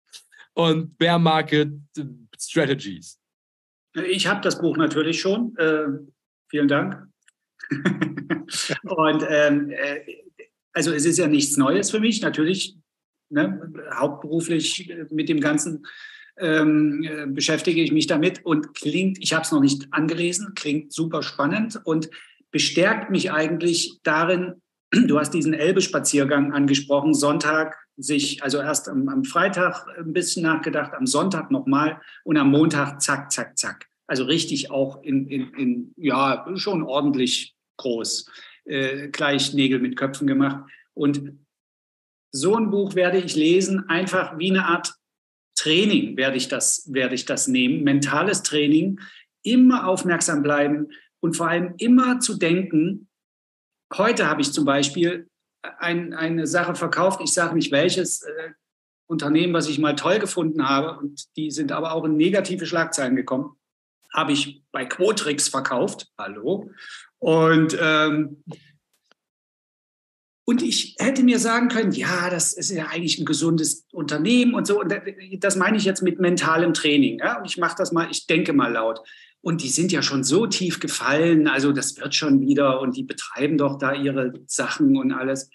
und Bear Market Strategies? Ich habe das Buch natürlich schon. Äh, vielen Dank. und ähm, äh, also es ist ja nichts Neues für mich, natürlich. Ne, hauptberuflich mit dem Ganzen ähm, äh, beschäftige ich mich damit und klingt, ich habe es noch nicht angelesen, klingt super spannend und bestärkt mich eigentlich darin, du hast diesen Elbe-Spaziergang angesprochen, Sonntag sich, also erst am, am Freitag ein bisschen nachgedacht, am Sonntag nochmal und am Montag zack, zack, zack. Also richtig auch in, in, in ja, schon ordentlich groß, äh, gleich Nägel mit Köpfen gemacht. Und so ein Buch werde ich lesen, einfach wie eine Art Training werde ich das, werde ich das nehmen, mentales Training, immer aufmerksam bleiben und vor allem immer zu denken, heute habe ich zum Beispiel ein, eine Sache verkauft, ich sage nicht welches äh, Unternehmen, was ich mal toll gefunden habe, und die sind aber auch in negative Schlagzeilen gekommen, habe ich bei Quotrix verkauft. Hallo. Und, ähm, und ich hätte mir sagen können, ja, das ist ja eigentlich ein gesundes Unternehmen und so. Und das meine ich jetzt mit mentalem Training. Ja? Und ich mache das mal, ich denke mal laut. Und die sind ja schon so tief gefallen, also das wird schon wieder und die betreiben doch da ihre Sachen und alles.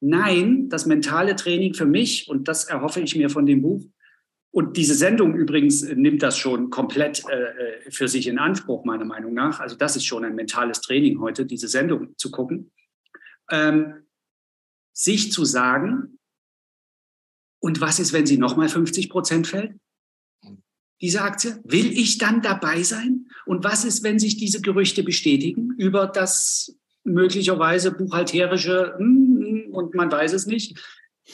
Nein, das mentale Training für mich, und das erhoffe ich mir von dem Buch, und diese Sendung übrigens nimmt das schon komplett äh, äh, für sich in Anspruch, meiner Meinung nach. Also das ist schon ein mentales Training heute, diese Sendung zu gucken. Ähm, sich zu sagen, und was ist, wenn sie nochmal 50 Prozent fällt? Diese Aktie? Will ich dann dabei sein? Und was ist, wenn sich diese Gerüchte bestätigen über das möglicherweise buchhalterische, hm, hm, und man weiß es nicht,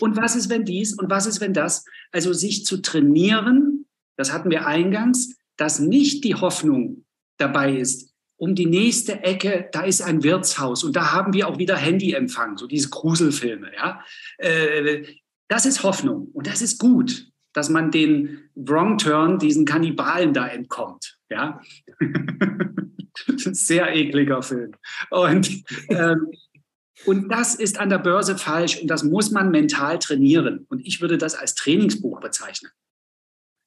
und was ist, wenn dies? Und was ist, wenn das? Also sich zu trainieren, das hatten wir eingangs, dass nicht die Hoffnung dabei ist, um die nächste Ecke, da ist ein Wirtshaus und da haben wir auch wieder Handyempfang, so diese Gruselfilme. Ja? Äh, das ist Hoffnung und das ist gut, dass man den Wrong Turn, diesen Kannibalen da entkommt. Ja? Sehr ekliger Film. Und ähm, und das ist an der Börse falsch und das muss man mental trainieren. Und ich würde das als Trainingsbuch bezeichnen.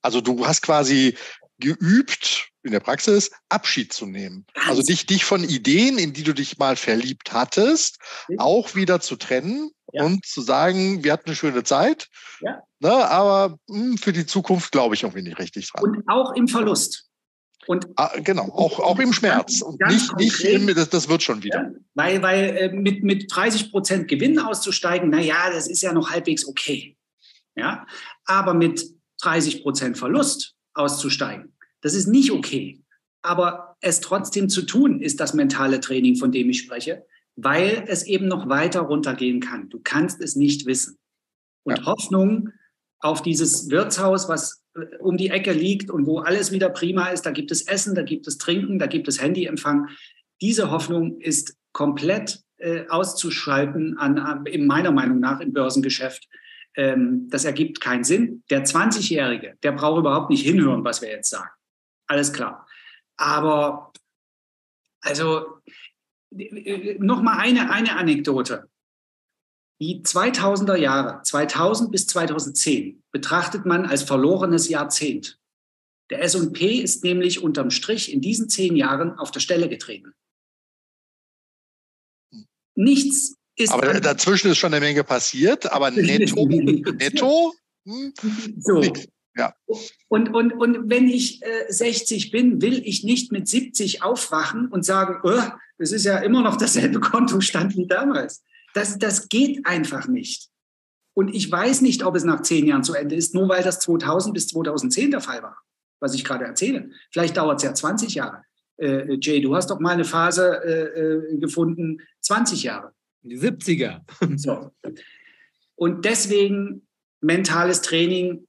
Also du hast quasi geübt in der Praxis Abschied zu nehmen. Ganz also dich, dich von Ideen, in die du dich mal verliebt hattest, ja. auch wieder zu trennen ja. und zu sagen, wir hatten eine schöne Zeit, ja. ne, aber mh, hm, für die Zukunft glaube ich irgendwie nicht richtig dran. Und auch im Verlust. Und ah, genau, auch, auch im Schmerz. Ganz nicht, konkret, nicht im, das, das wird schon wieder. Ja, weil weil äh, mit, mit 30 Prozent Gewinn auszusteigen, naja, das ist ja noch halbwegs okay. Ja? Aber mit 30 Prozent Verlust auszusteigen, das ist nicht okay. Aber es trotzdem zu tun, ist das mentale Training, von dem ich spreche, weil es eben noch weiter runtergehen kann. Du kannst es nicht wissen. Und ja. Hoffnung auf dieses Wirtshaus, was um die Ecke liegt und wo alles wieder prima ist. Da gibt es Essen, da gibt es Trinken, da gibt es Handyempfang. Diese Hoffnung ist komplett äh, auszuschalten, an, in meiner Meinung nach, im Börsengeschäft. Ähm, das ergibt keinen Sinn. Der 20-Jährige, der braucht überhaupt nicht hinhören, was wir jetzt sagen. Alles klar. Aber, also, äh, noch mal eine, eine Anekdote. Die 2000er Jahre, 2000 bis 2010, betrachtet man als verlorenes Jahrzehnt. Der S&P ist nämlich unterm Strich in diesen zehn Jahren auf der Stelle getreten. Nichts ist. Aber dazwischen ist schon eine Menge passiert, aber netto, netto hm, so. Ja. Und, und, und wenn ich äh, 60 bin, will ich nicht mit 70 aufwachen und sagen, oh, das ist ja immer noch dasselbe Kontostand wie damals. Das, das geht einfach nicht. Und ich weiß nicht, ob es nach zehn Jahren zu Ende ist, nur weil das 2000 bis 2010 der Fall war, was ich gerade erzähle. Vielleicht dauert es ja 20 Jahre. Äh, Jay, du hast doch mal eine Phase äh, äh gefunden, 20 Jahre. Die 70er. so. Und deswegen mentales Training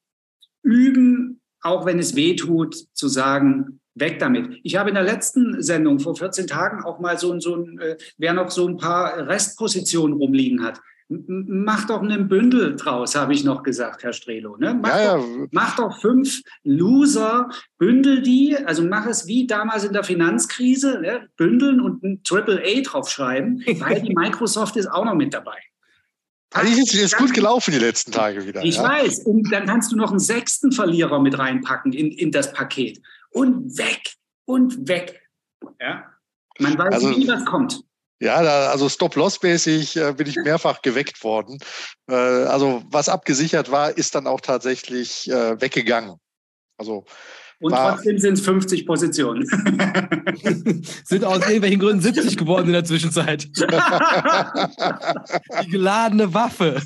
üben, auch wenn es weh tut, zu sagen, weg damit. Ich habe in der letzten Sendung vor 14 Tagen auch mal so, so ein, äh, wer noch so ein paar Restpositionen rumliegen hat, Mach doch einen Bündel draus, habe ich noch gesagt, Herr Strelo. Ne? Mach, ja, doch, ja. mach doch fünf Loser, bündel die, also mach es wie damals in der Finanzkrise, ne? bündeln und ein Triple A draufschreiben, weil die Microsoft ist auch noch mit dabei. Eigentlich ist es gut gelaufen die letzten Tage wieder. Ich ja? weiß. Und dann kannst du noch einen sechsten Verlierer mit reinpacken in, in das Paket. Und weg und weg. Ja? Man weiß also, nie, was kommt. Ja, da, also Stop-Loss-mäßig äh, bin ich mehrfach geweckt worden. Äh, also was abgesichert war, ist dann auch tatsächlich äh, weggegangen. Also und trotzdem sind es 50 Positionen. sind aus irgendwelchen Gründen 70 geworden in der Zwischenzeit. Die geladene Waffe.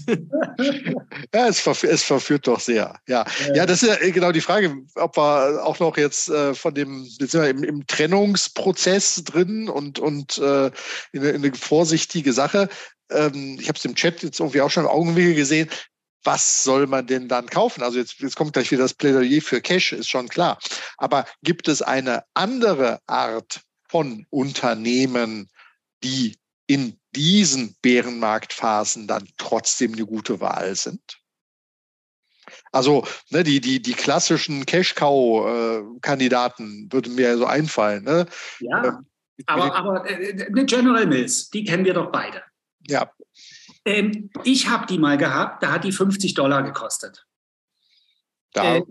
Ja, es, verführt, es verführt doch sehr. Ja. ja, das ist ja genau die Frage, ob wir auch noch jetzt äh, von dem, jetzt sind wir im, im Trennungsprozess drin und, und äh, in, in eine vorsichtige Sache. Ähm, ich habe es im Chat jetzt irgendwie auch schon im Augenwinkel gesehen was soll man denn dann kaufen? Also jetzt, jetzt kommt gleich wieder das Plädoyer für Cash, ist schon klar. Aber gibt es eine andere Art von Unternehmen, die in diesen Bärenmarktphasen dann trotzdem eine gute Wahl sind? Also ne, die, die, die klassischen Cash-Cow-Kandidaten äh, würden mir so einfallen. Ne? Ja, ähm, aber, aber äh, eine General Mills, die kennen wir doch beide. Ja. Ähm, ich habe die mal gehabt, da hat die 50 Dollar gekostet. Da äh,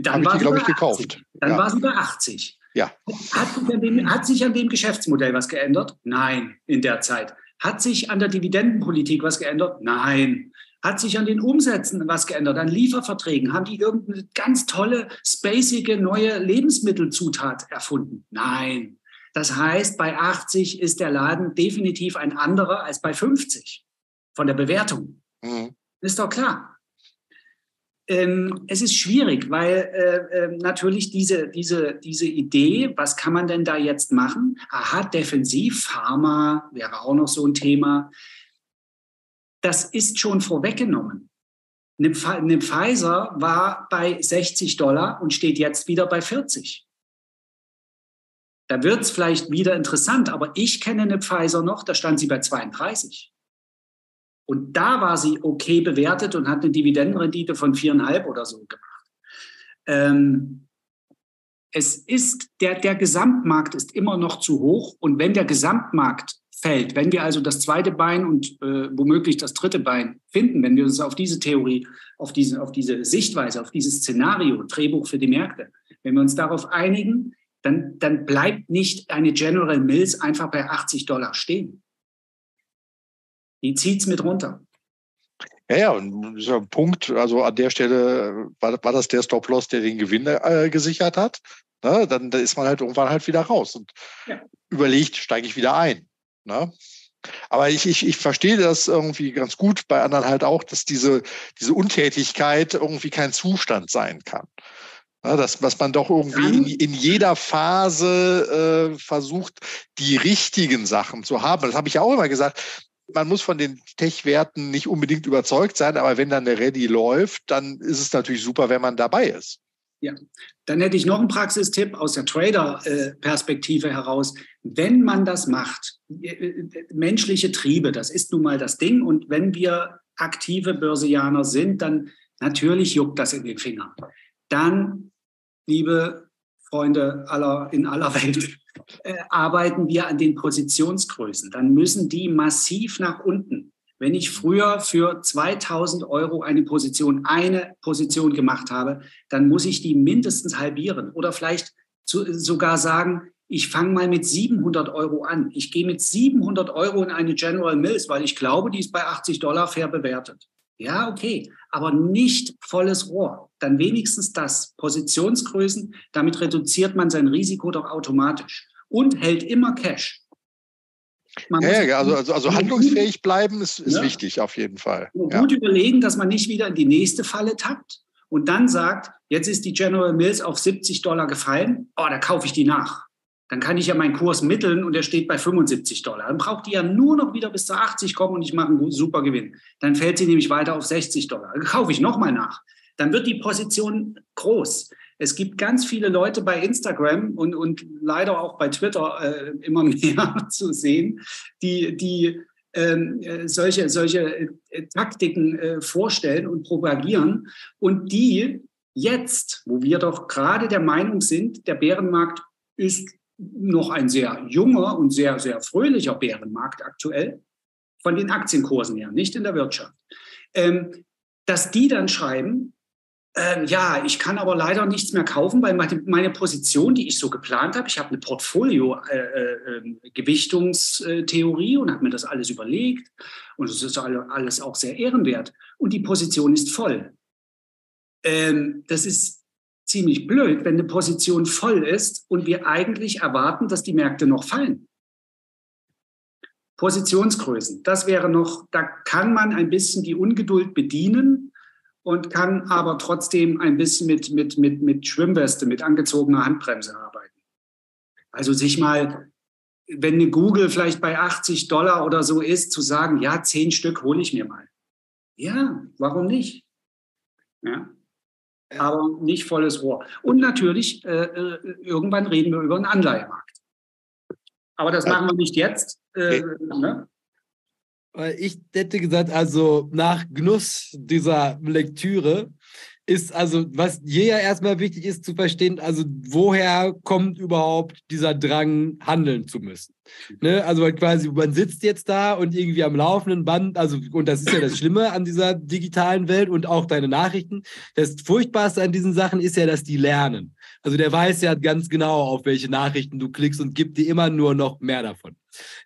dann habe ich die, glaube ich, gekauft. Dann ja. war sie bei 80. Ja. Hat, dem, hat sich an dem Geschäftsmodell was geändert? Nein, in der Zeit. Hat sich an der Dividendenpolitik was geändert? Nein. Hat sich an den Umsätzen was geändert, an Lieferverträgen? Haben die irgendeine ganz tolle, spacige neue Lebensmittelzutat erfunden? Nein. Das heißt, bei 80 ist der Laden definitiv ein anderer als bei 50 von der Bewertung. Mhm. Ist doch klar. Ähm, es ist schwierig, weil äh, äh, natürlich diese, diese, diese Idee, was kann man denn da jetzt machen? Aha, defensiv, Pharma wäre auch noch so ein Thema. Das ist schon vorweggenommen. Eine, eine Pfizer war bei 60 Dollar und steht jetzt wieder bei 40. Da wird es vielleicht wieder interessant, aber ich kenne eine Pfizer noch, da stand sie bei 32. Und da war sie okay bewertet und hat eine Dividendenrendite von viereinhalb oder so gemacht. Ähm, es ist, der, der Gesamtmarkt ist immer noch zu hoch. Und wenn der Gesamtmarkt fällt, wenn wir also das zweite Bein und äh, womöglich das dritte Bein finden, wenn wir uns auf diese Theorie, auf diese, auf diese Sichtweise, auf dieses Szenario, Drehbuch für die Märkte, wenn wir uns darauf einigen, dann, dann bleibt nicht eine General Mills einfach bei 80 Dollar stehen. Die zieht es mit runter. Ja, ja, und dieser Punkt, also an der Stelle war, war das der Stop-Loss, der den Gewinn äh, gesichert hat. Ne? Dann da ist man halt irgendwann halt wieder raus und ja. überlegt, steige ich wieder ein. Ne? Aber ich, ich, ich verstehe das irgendwie ganz gut bei anderen halt auch, dass diese, diese Untätigkeit irgendwie kein Zustand sein kann. Ja, dass, dass man doch irgendwie in, in jeder Phase äh, versucht, die richtigen Sachen zu haben. Das habe ich auch immer gesagt man muss von den Tech-Werten nicht unbedingt überzeugt sein, aber wenn dann der Ready läuft, dann ist es natürlich super, wenn man dabei ist. Ja, dann hätte ich noch einen Praxistipp aus der Trader-Perspektive heraus. Wenn man das macht, äh, äh, menschliche Triebe, das ist nun mal das Ding. Und wenn wir aktive Börsianer sind, dann natürlich juckt das in den Fingern. Dann, liebe Freunde aller, in aller Welt, äh, arbeiten wir an den Positionsgrößen. Dann müssen die massiv nach unten. Wenn ich früher für 2000 Euro eine Position, eine Position gemacht habe, dann muss ich die mindestens halbieren oder vielleicht zu, sogar sagen, ich fange mal mit 700 Euro an. Ich gehe mit 700 Euro in eine General Mills, weil ich glaube, die ist bei 80 Dollar fair bewertet. Ja, okay, aber nicht volles Rohr. Dann wenigstens das. Positionsgrößen, damit reduziert man sein Risiko doch automatisch und hält immer Cash. ja, ja also, also, also handlungsfähig bleiben ist, ist ja. wichtig auf jeden Fall. Ja. Gut überlegen, dass man nicht wieder in die nächste Falle tappt und dann sagt, jetzt ist die General Mills auf 70 Dollar gefallen, oh, da kaufe ich die nach. Dann kann ich ja meinen Kurs mitteln und der steht bei 75 Dollar. Dann braucht die ja nur noch wieder bis zu 80 kommen und ich mache einen super Gewinn. Dann fällt sie nämlich weiter auf 60 Dollar. Dann kaufe ich nochmal nach. Dann wird die Position groß. Es gibt ganz viele Leute bei Instagram und, und leider auch bei Twitter äh, immer mehr zu sehen, die, die ähm, äh, solche, solche äh, Taktiken äh, vorstellen und propagieren und die jetzt, wo wir doch gerade der Meinung sind, der Bärenmarkt ist noch ein sehr junger und sehr, sehr fröhlicher Bärenmarkt aktuell, von den Aktienkursen her, nicht in der Wirtschaft, ähm, dass die dann schreiben, ähm, ja, ich kann aber leider nichts mehr kaufen, weil meine, meine Position, die ich so geplant habe, ich habe eine Portfolio-Gewichtungstheorie äh, äh, und habe mir das alles überlegt. Und es ist alles auch sehr ehrenwert. Und die Position ist voll. Ähm, das ist ziemlich blöd, wenn eine Position voll ist und wir eigentlich erwarten, dass die Märkte noch fallen. Positionsgrößen, das wäre noch, da kann man ein bisschen die Ungeduld bedienen und kann aber trotzdem ein bisschen mit, mit, mit, mit Schwimmweste, mit angezogener Handbremse arbeiten. Also sich mal, wenn eine Google vielleicht bei 80 Dollar oder so ist, zu sagen, ja, zehn Stück hole ich mir mal. Ja, warum nicht? Ja aber nicht volles Rohr. Und natürlich, äh, äh, irgendwann reden wir über einen Anleihemarkt. Aber das machen wir nicht jetzt. Äh, ne? Ich hätte gesagt, also nach Genuss dieser Lektüre ist also, was hier ja erstmal wichtig ist zu verstehen, also woher kommt überhaupt dieser Drang, handeln zu müssen? Ne? Also quasi, man sitzt jetzt da und irgendwie am laufenden Band, also, und das ist ja das Schlimme an dieser digitalen Welt und auch deine Nachrichten. Das Furchtbarste an diesen Sachen ist ja, dass die lernen. Also der weiß ja ganz genau, auf welche Nachrichten du klickst und gibt dir immer nur noch mehr davon.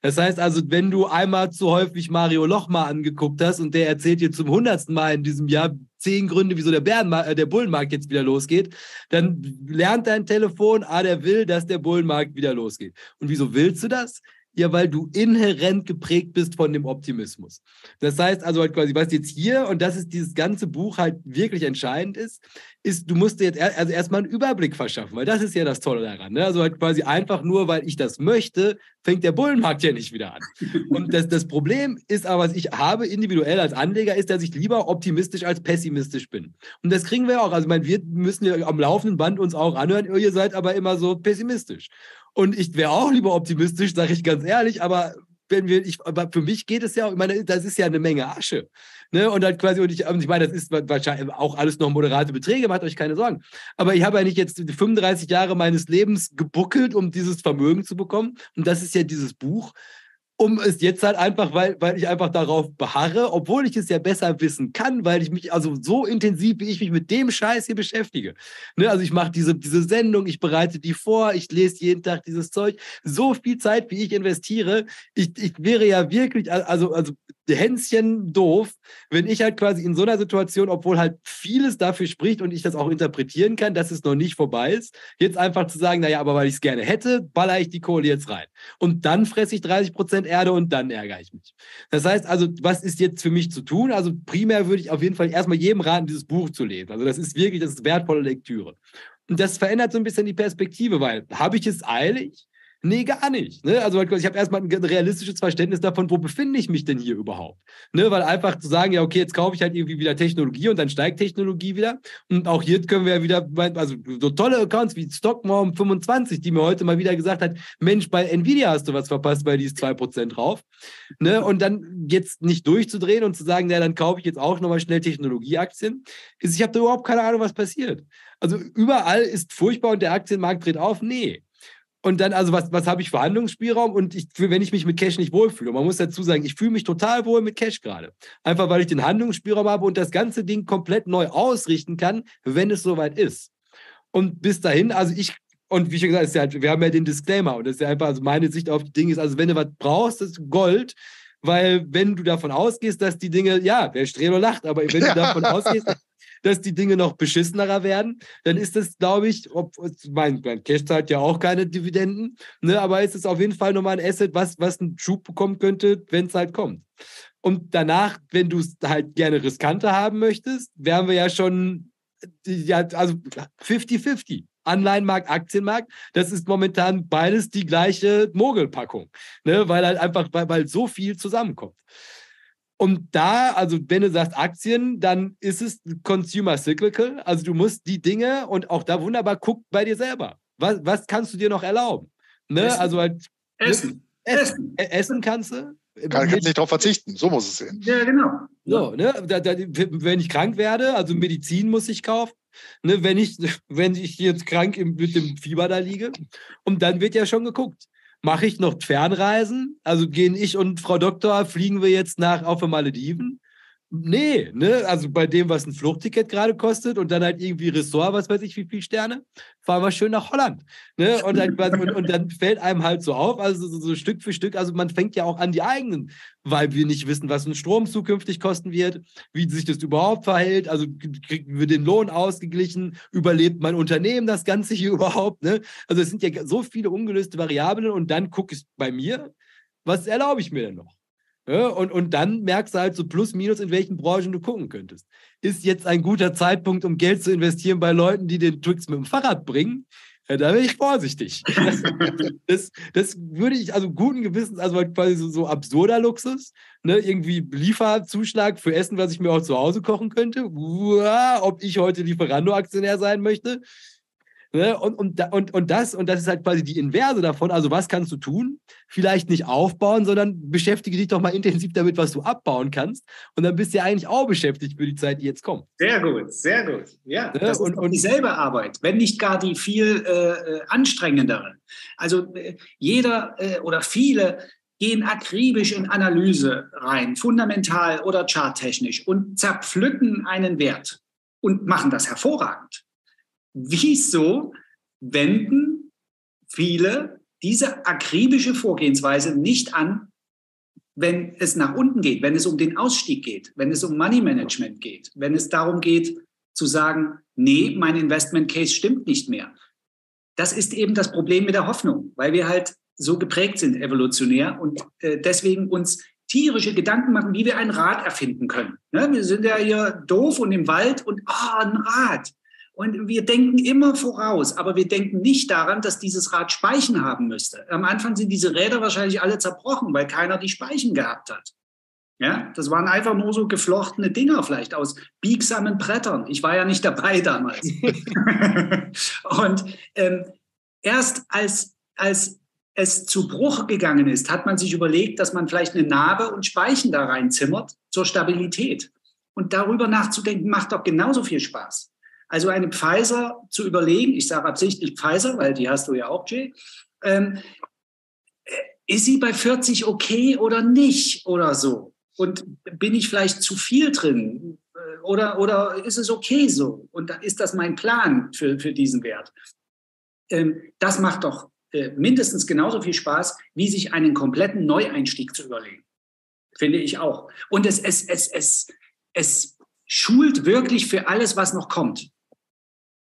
Das heißt also, wenn du einmal zu häufig Mario Loch mal angeguckt hast und der erzählt dir zum hundertsten Mal in diesem Jahr zehn Gründe, wieso der, Bärenmarkt, äh, der Bullenmarkt jetzt wieder losgeht, dann lernt dein Telefon, ah, der will, dass der Bullenmarkt wieder losgeht. Und wieso willst du das? Ja, weil du inhärent geprägt bist von dem Optimismus. Das heißt also halt quasi, was jetzt hier, und das ist dieses ganze Buch halt wirklich entscheidend ist, ist, du musst dir jetzt er, also erstmal einen Überblick verschaffen, weil das ist ja das Tolle daran. Ne? Also halt quasi einfach nur, weil ich das möchte, fängt der Bullenmarkt ja nicht wieder an. Und das, das Problem ist aber, was ich habe individuell als Anleger, ist, dass ich lieber optimistisch als pessimistisch bin. Und das kriegen wir auch. Also ich meine, wir müssen ja am laufenden Band uns auch anhören, ihr seid aber immer so pessimistisch. Und ich wäre auch lieber optimistisch, sage ich ganz ehrlich, aber wenn wir, ich, aber für mich geht es ja, ich meine, das ist ja eine Menge Asche. Ne? Und dann quasi, und ich, ich meine, das ist wahrscheinlich auch alles noch moderate Beträge, macht euch keine Sorgen. Aber ich habe ja nicht jetzt 35 Jahre meines Lebens gebuckelt, um dieses Vermögen zu bekommen. Und das ist ja dieses Buch um es jetzt halt einfach, weil, weil ich einfach darauf beharre, obwohl ich es ja besser wissen kann, weil ich mich also so intensiv, wie ich mich mit dem Scheiß hier beschäftige. Ne, also ich mache diese, diese Sendung, ich bereite die vor, ich lese jeden Tag dieses Zeug. So viel Zeit, wie ich investiere, ich, ich wäre ja wirklich, also, also Hänschen doof, wenn ich halt quasi in so einer Situation, obwohl halt vieles dafür spricht und ich das auch interpretieren kann, dass es noch nicht vorbei ist, jetzt einfach zu sagen, naja, aber weil ich es gerne hätte, baller ich die Kohle jetzt rein. Und dann fresse ich 30 Prozent Erde und dann ärgere ich mich. Das heißt also, was ist jetzt für mich zu tun? Also primär würde ich auf jeden Fall erstmal jedem raten, dieses Buch zu lesen. Also das ist wirklich, das ist wertvolle Lektüre. Und das verändert so ein bisschen die Perspektive, weil habe ich es eilig? Nee, gar nicht. Ne? Also ich habe erstmal ein realistisches Verständnis davon, wo befinde ich mich denn hier überhaupt. Ne? Weil einfach zu sagen, ja, okay, jetzt kaufe ich halt irgendwie wieder Technologie und dann steigt Technologie wieder. Und auch hier können wir ja wieder, also so tolle Accounts wie Stockmom 25, die mir heute mal wieder gesagt hat, Mensch, bei Nvidia hast du was verpasst, weil die ist 2% drauf. Ne? Und dann jetzt nicht durchzudrehen und zu sagen, ja, dann kaufe ich jetzt auch nochmal schnell Technologieaktien. Ich habe da überhaupt keine Ahnung, was passiert. Also überall ist furchtbar und der Aktienmarkt dreht auf. Nee. Und dann, also was, was habe ich für Handlungsspielraum? Und ich, wenn ich mich mit Cash nicht wohlfühle, und man muss dazu sagen, ich fühle mich total wohl mit Cash gerade. Einfach weil ich den Handlungsspielraum habe und das ganze Ding komplett neu ausrichten kann, wenn es soweit ist. Und bis dahin, also ich, und wie schon gesagt, ist ja halt, wir haben ja den Disclaimer und das ist ja einfach, also meine Sicht auf die Dinge ist, also wenn du was brauchst, ist Gold, weil wenn du davon ausgehst, dass die Dinge, ja, der Strelo lacht, aber wenn du davon ausgehst, dass die Dinge noch beschissenerer werden, dann ist das, glaube ich, ob, mein, mein Cash zahlt ja auch keine Dividenden, ne, aber ist es auf jeden Fall nochmal ein Asset, was, was einen Schub bekommen könnte, wenn es halt kommt. Und danach, wenn du es halt gerne riskanter haben möchtest, wären wir ja schon, ja, also 50-50. Anleihenmarkt, Aktienmarkt, das ist momentan beides die gleiche Mogelpackung, ne? weil halt einfach, weil, weil so viel zusammenkommt. Und da, also wenn du sagst Aktien, dann ist es Consumer Cyclical. Also du musst die Dinge und auch da wunderbar guck bei dir selber. Was, was kannst du dir noch erlauben? Ne? Essen. Also halt Essen. Essen. Essen kannst du. Kann, kannst nicht darauf verzichten, so muss es sehen. Ja, genau. So, ne? Da, da, wenn ich krank werde, also Medizin muss ich kaufen. Ne? Wenn, ich, wenn ich jetzt krank im, mit dem Fieber da liege. Und dann wird ja schon geguckt mache ich noch Fernreisen? Also gehen ich und Frau Doktor, fliegen wir jetzt nach auf die Malediven? Nee, ne? Also bei dem, was ein Fluchtticket gerade kostet und dann halt irgendwie Ressort, was weiß ich, wie viele Sterne, fahren wir schön nach Holland. Ne? Und, dann, und, und dann fällt einem halt so auf, also so, so, Stück für Stück, also man fängt ja auch an die eigenen, weil wir nicht wissen, was ein Strom zukünftig kosten wird, wie sich das überhaupt verhält, also kriegen wir den Lohn ausgeglichen, überlebt mein Unternehmen das Ganze hier überhaupt, ne? Also es sind ja so viele ungelöste Variablen und dann gucke ich bei mir, was erlaube ich mir denn noch? Ja, und, und dann merkst du halt so plus minus, in welchen Branchen du gucken könntest. Ist jetzt ein guter Zeitpunkt, um Geld zu investieren bei Leuten, die den Twix mit dem Fahrrad bringen? Ja, da bin ich vorsichtig. Das, das, das, würde ich, also guten Gewissens, also quasi so, so absurder Luxus, ne? irgendwie Lieferzuschlag für Essen, was ich mir auch zu Hause kochen könnte. Uah, ob ich heute Lieferando-Aktionär sein möchte, Ne? Und, und, und, und, das, und das ist halt quasi die Inverse davon. Also, was kannst du tun? Vielleicht nicht aufbauen, sondern beschäftige dich doch mal intensiv damit, was du abbauen kannst. Und dann bist du ja eigentlich auch beschäftigt für die Zeit, die jetzt kommt. Sehr gut, sehr gut. Ja, ne? das und, ist und dieselbe Arbeit, wenn nicht gar die viel äh, anstrengendere. Also, äh, jeder äh, oder viele gehen akribisch in Analyse rein, fundamental oder charttechnisch und zerpflücken einen Wert und machen das hervorragend. Wieso wenden viele diese akribische Vorgehensweise nicht an, wenn es nach unten geht, wenn es um den Ausstieg geht, wenn es um Money Management geht, wenn es darum geht zu sagen, nee, mein Investment Case stimmt nicht mehr. Das ist eben das Problem mit der Hoffnung, weil wir halt so geprägt sind evolutionär und äh, deswegen uns tierische Gedanken machen, wie wir ein Rad erfinden können. Ne? Wir sind ja hier doof und im Wald und oh, ein Rad. Und wir denken immer voraus, aber wir denken nicht daran, dass dieses Rad Speichen haben müsste. Am Anfang sind diese Räder wahrscheinlich alle zerbrochen, weil keiner die Speichen gehabt hat. Ja, das waren einfach nur so geflochtene Dinger, vielleicht aus biegsamen Brettern. Ich war ja nicht dabei damals. und ähm, erst als, als es zu Bruch gegangen ist, hat man sich überlegt, dass man vielleicht eine Narbe und Speichen da reinzimmert zur Stabilität. Und darüber nachzudenken macht doch genauso viel Spaß. Also eine Pfizer zu überlegen, ich sage absichtlich Pfizer, weil die hast du ja auch, Jay, ähm, äh, ist sie bei 40 okay oder nicht oder so? Und bin ich vielleicht zu viel drin? Äh, oder, oder ist es okay so? Und ist das mein Plan für, für diesen Wert? Ähm, das macht doch äh, mindestens genauso viel Spaß, wie sich einen kompletten Neueinstieg zu überlegen. Finde ich auch. Und es, es, es, es, es schult wirklich für alles, was noch kommt.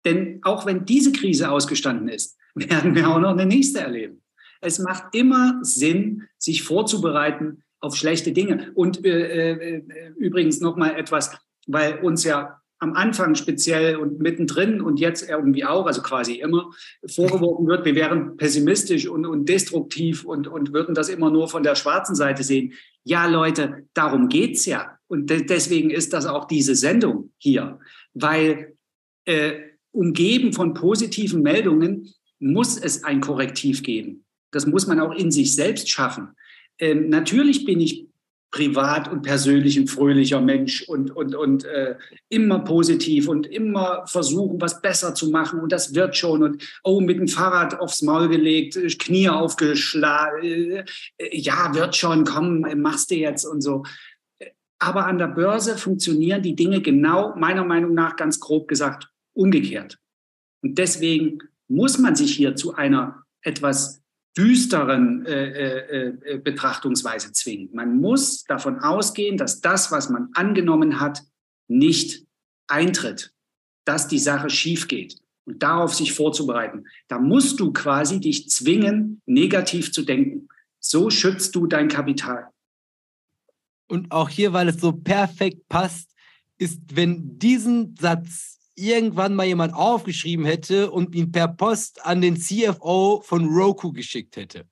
Denn auch wenn diese Krise ausgestanden ist, werden wir auch noch eine nächste erleben. Es macht immer Sinn, sich vorzubereiten auf schlechte Dinge. Und äh, äh, übrigens noch mal etwas, weil uns ja am Anfang speziell und mittendrin und jetzt irgendwie auch, also quasi immer, vorgeworfen wird, wir wären pessimistisch und, und destruktiv und, und würden das immer nur von der schwarzen Seite sehen. Ja, Leute, darum geht's ja. Und de deswegen ist das auch diese Sendung hier, weil äh, umgeben von positiven Meldungen muss es ein Korrektiv geben. Das muss man auch in sich selbst schaffen. Ähm, natürlich bin ich privat und persönlich ein fröhlicher Mensch und, und, und äh, immer positiv und immer versuchen, was besser zu machen und das wird schon und oh, mit dem Fahrrad aufs Maul gelegt, Knie aufgeschlagen, äh, ja, wird schon, komm, machst du jetzt und so. Aber an der Börse funktionieren die Dinge genau, meiner Meinung nach, ganz grob gesagt, umgekehrt. Und deswegen muss man sich hier zu einer etwas düsteren äh, äh, äh, Betrachtungsweise zwingen. Man muss davon ausgehen, dass das, was man angenommen hat, nicht eintritt, dass die Sache schief geht und darauf sich vorzubereiten. Da musst du quasi dich zwingen, negativ zu denken. So schützt du dein Kapital. Und auch hier, weil es so perfekt passt, ist, wenn diesen Satz irgendwann mal jemand aufgeschrieben hätte und ihn per Post an den CFO von Roku geschickt hätte.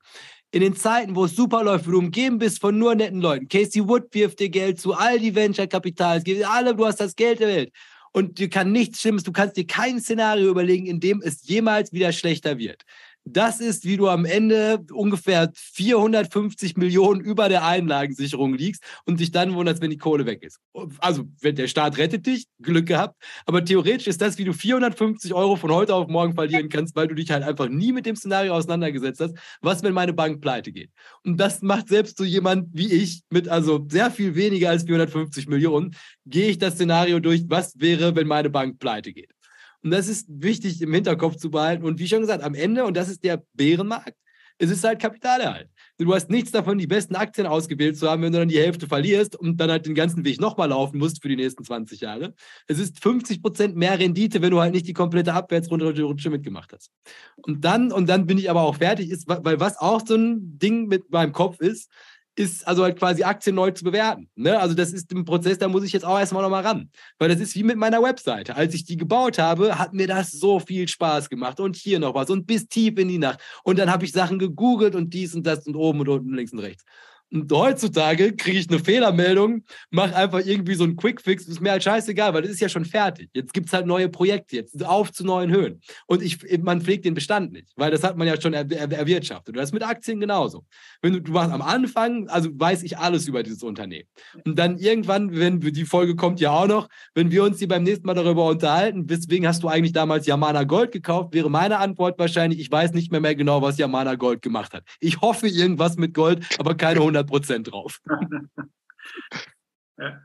In den Zeiten, wo es super läuft, wo du umgeben bist von nur netten Leuten. Casey Wood wirft dir Geld zu, all die Venture Kapital, alle, du hast das Geld der Welt. Und dir kann nichts Schlimmes, du kannst dir kein Szenario überlegen, in dem es jemals wieder schlechter wird. Das ist, wie du am Ende ungefähr 450 Millionen über der Einlagensicherung liegst und dich dann wunderst, wenn die Kohle weg ist. Also, wenn der Staat rettet dich, Glück gehabt. Aber theoretisch ist das, wie du 450 Euro von heute auf morgen verlieren kannst, weil du dich halt einfach nie mit dem Szenario auseinandergesetzt hast, was, wenn meine Bank pleite geht. Und das macht selbst so jemand wie ich mit also sehr viel weniger als 450 Millionen, gehe ich das Szenario durch, was wäre, wenn meine Bank pleite geht. Und das ist wichtig im Hinterkopf zu behalten. Und wie schon gesagt, am Ende, und das ist der Bärenmarkt, es ist halt Kapitalerhalt. Du hast nichts davon, die besten Aktien ausgewählt zu haben, wenn du dann die Hälfte verlierst und dann halt den ganzen Weg nochmal laufen musst für die nächsten 20 Jahre. Es ist 50 Prozent mehr Rendite, wenn du halt nicht die komplette Abwärtsrutsche mitgemacht hast. Und dann, und dann bin ich aber auch fertig, ist, weil was auch so ein Ding mit meinem Kopf ist, ist also halt quasi Aktien neu zu bewerten. Ne? Also das ist ein Prozess, da muss ich jetzt auch erstmal nochmal ran. Weil das ist wie mit meiner Webseite. Als ich die gebaut habe, hat mir das so viel Spaß gemacht. Und hier noch was und bis tief in die Nacht. Und dann habe ich Sachen gegoogelt und dies und das und oben und unten, links und rechts. Und heutzutage kriege ich eine Fehlermeldung, mache einfach irgendwie so einen Quickfix, ist mir halt scheißegal, weil das ist ja schon fertig. Jetzt gibt es halt neue Projekte, jetzt auf zu neuen Höhen. Und ich, man pflegt den Bestand nicht, weil das hat man ja schon er, er, erwirtschaftet. Und das mit Aktien genauso. Wenn du, du machst am Anfang, also weiß ich alles über dieses Unternehmen. Und dann irgendwann, wenn die Folge kommt ja auch noch, wenn wir uns hier beim nächsten Mal darüber unterhalten, weswegen hast du eigentlich damals Yamana Gold gekauft, wäre meine Antwort wahrscheinlich, ich weiß nicht mehr, mehr genau, was Yamana Gold gemacht hat. Ich hoffe irgendwas mit Gold, aber keine 100 100 Prozent drauf. ja.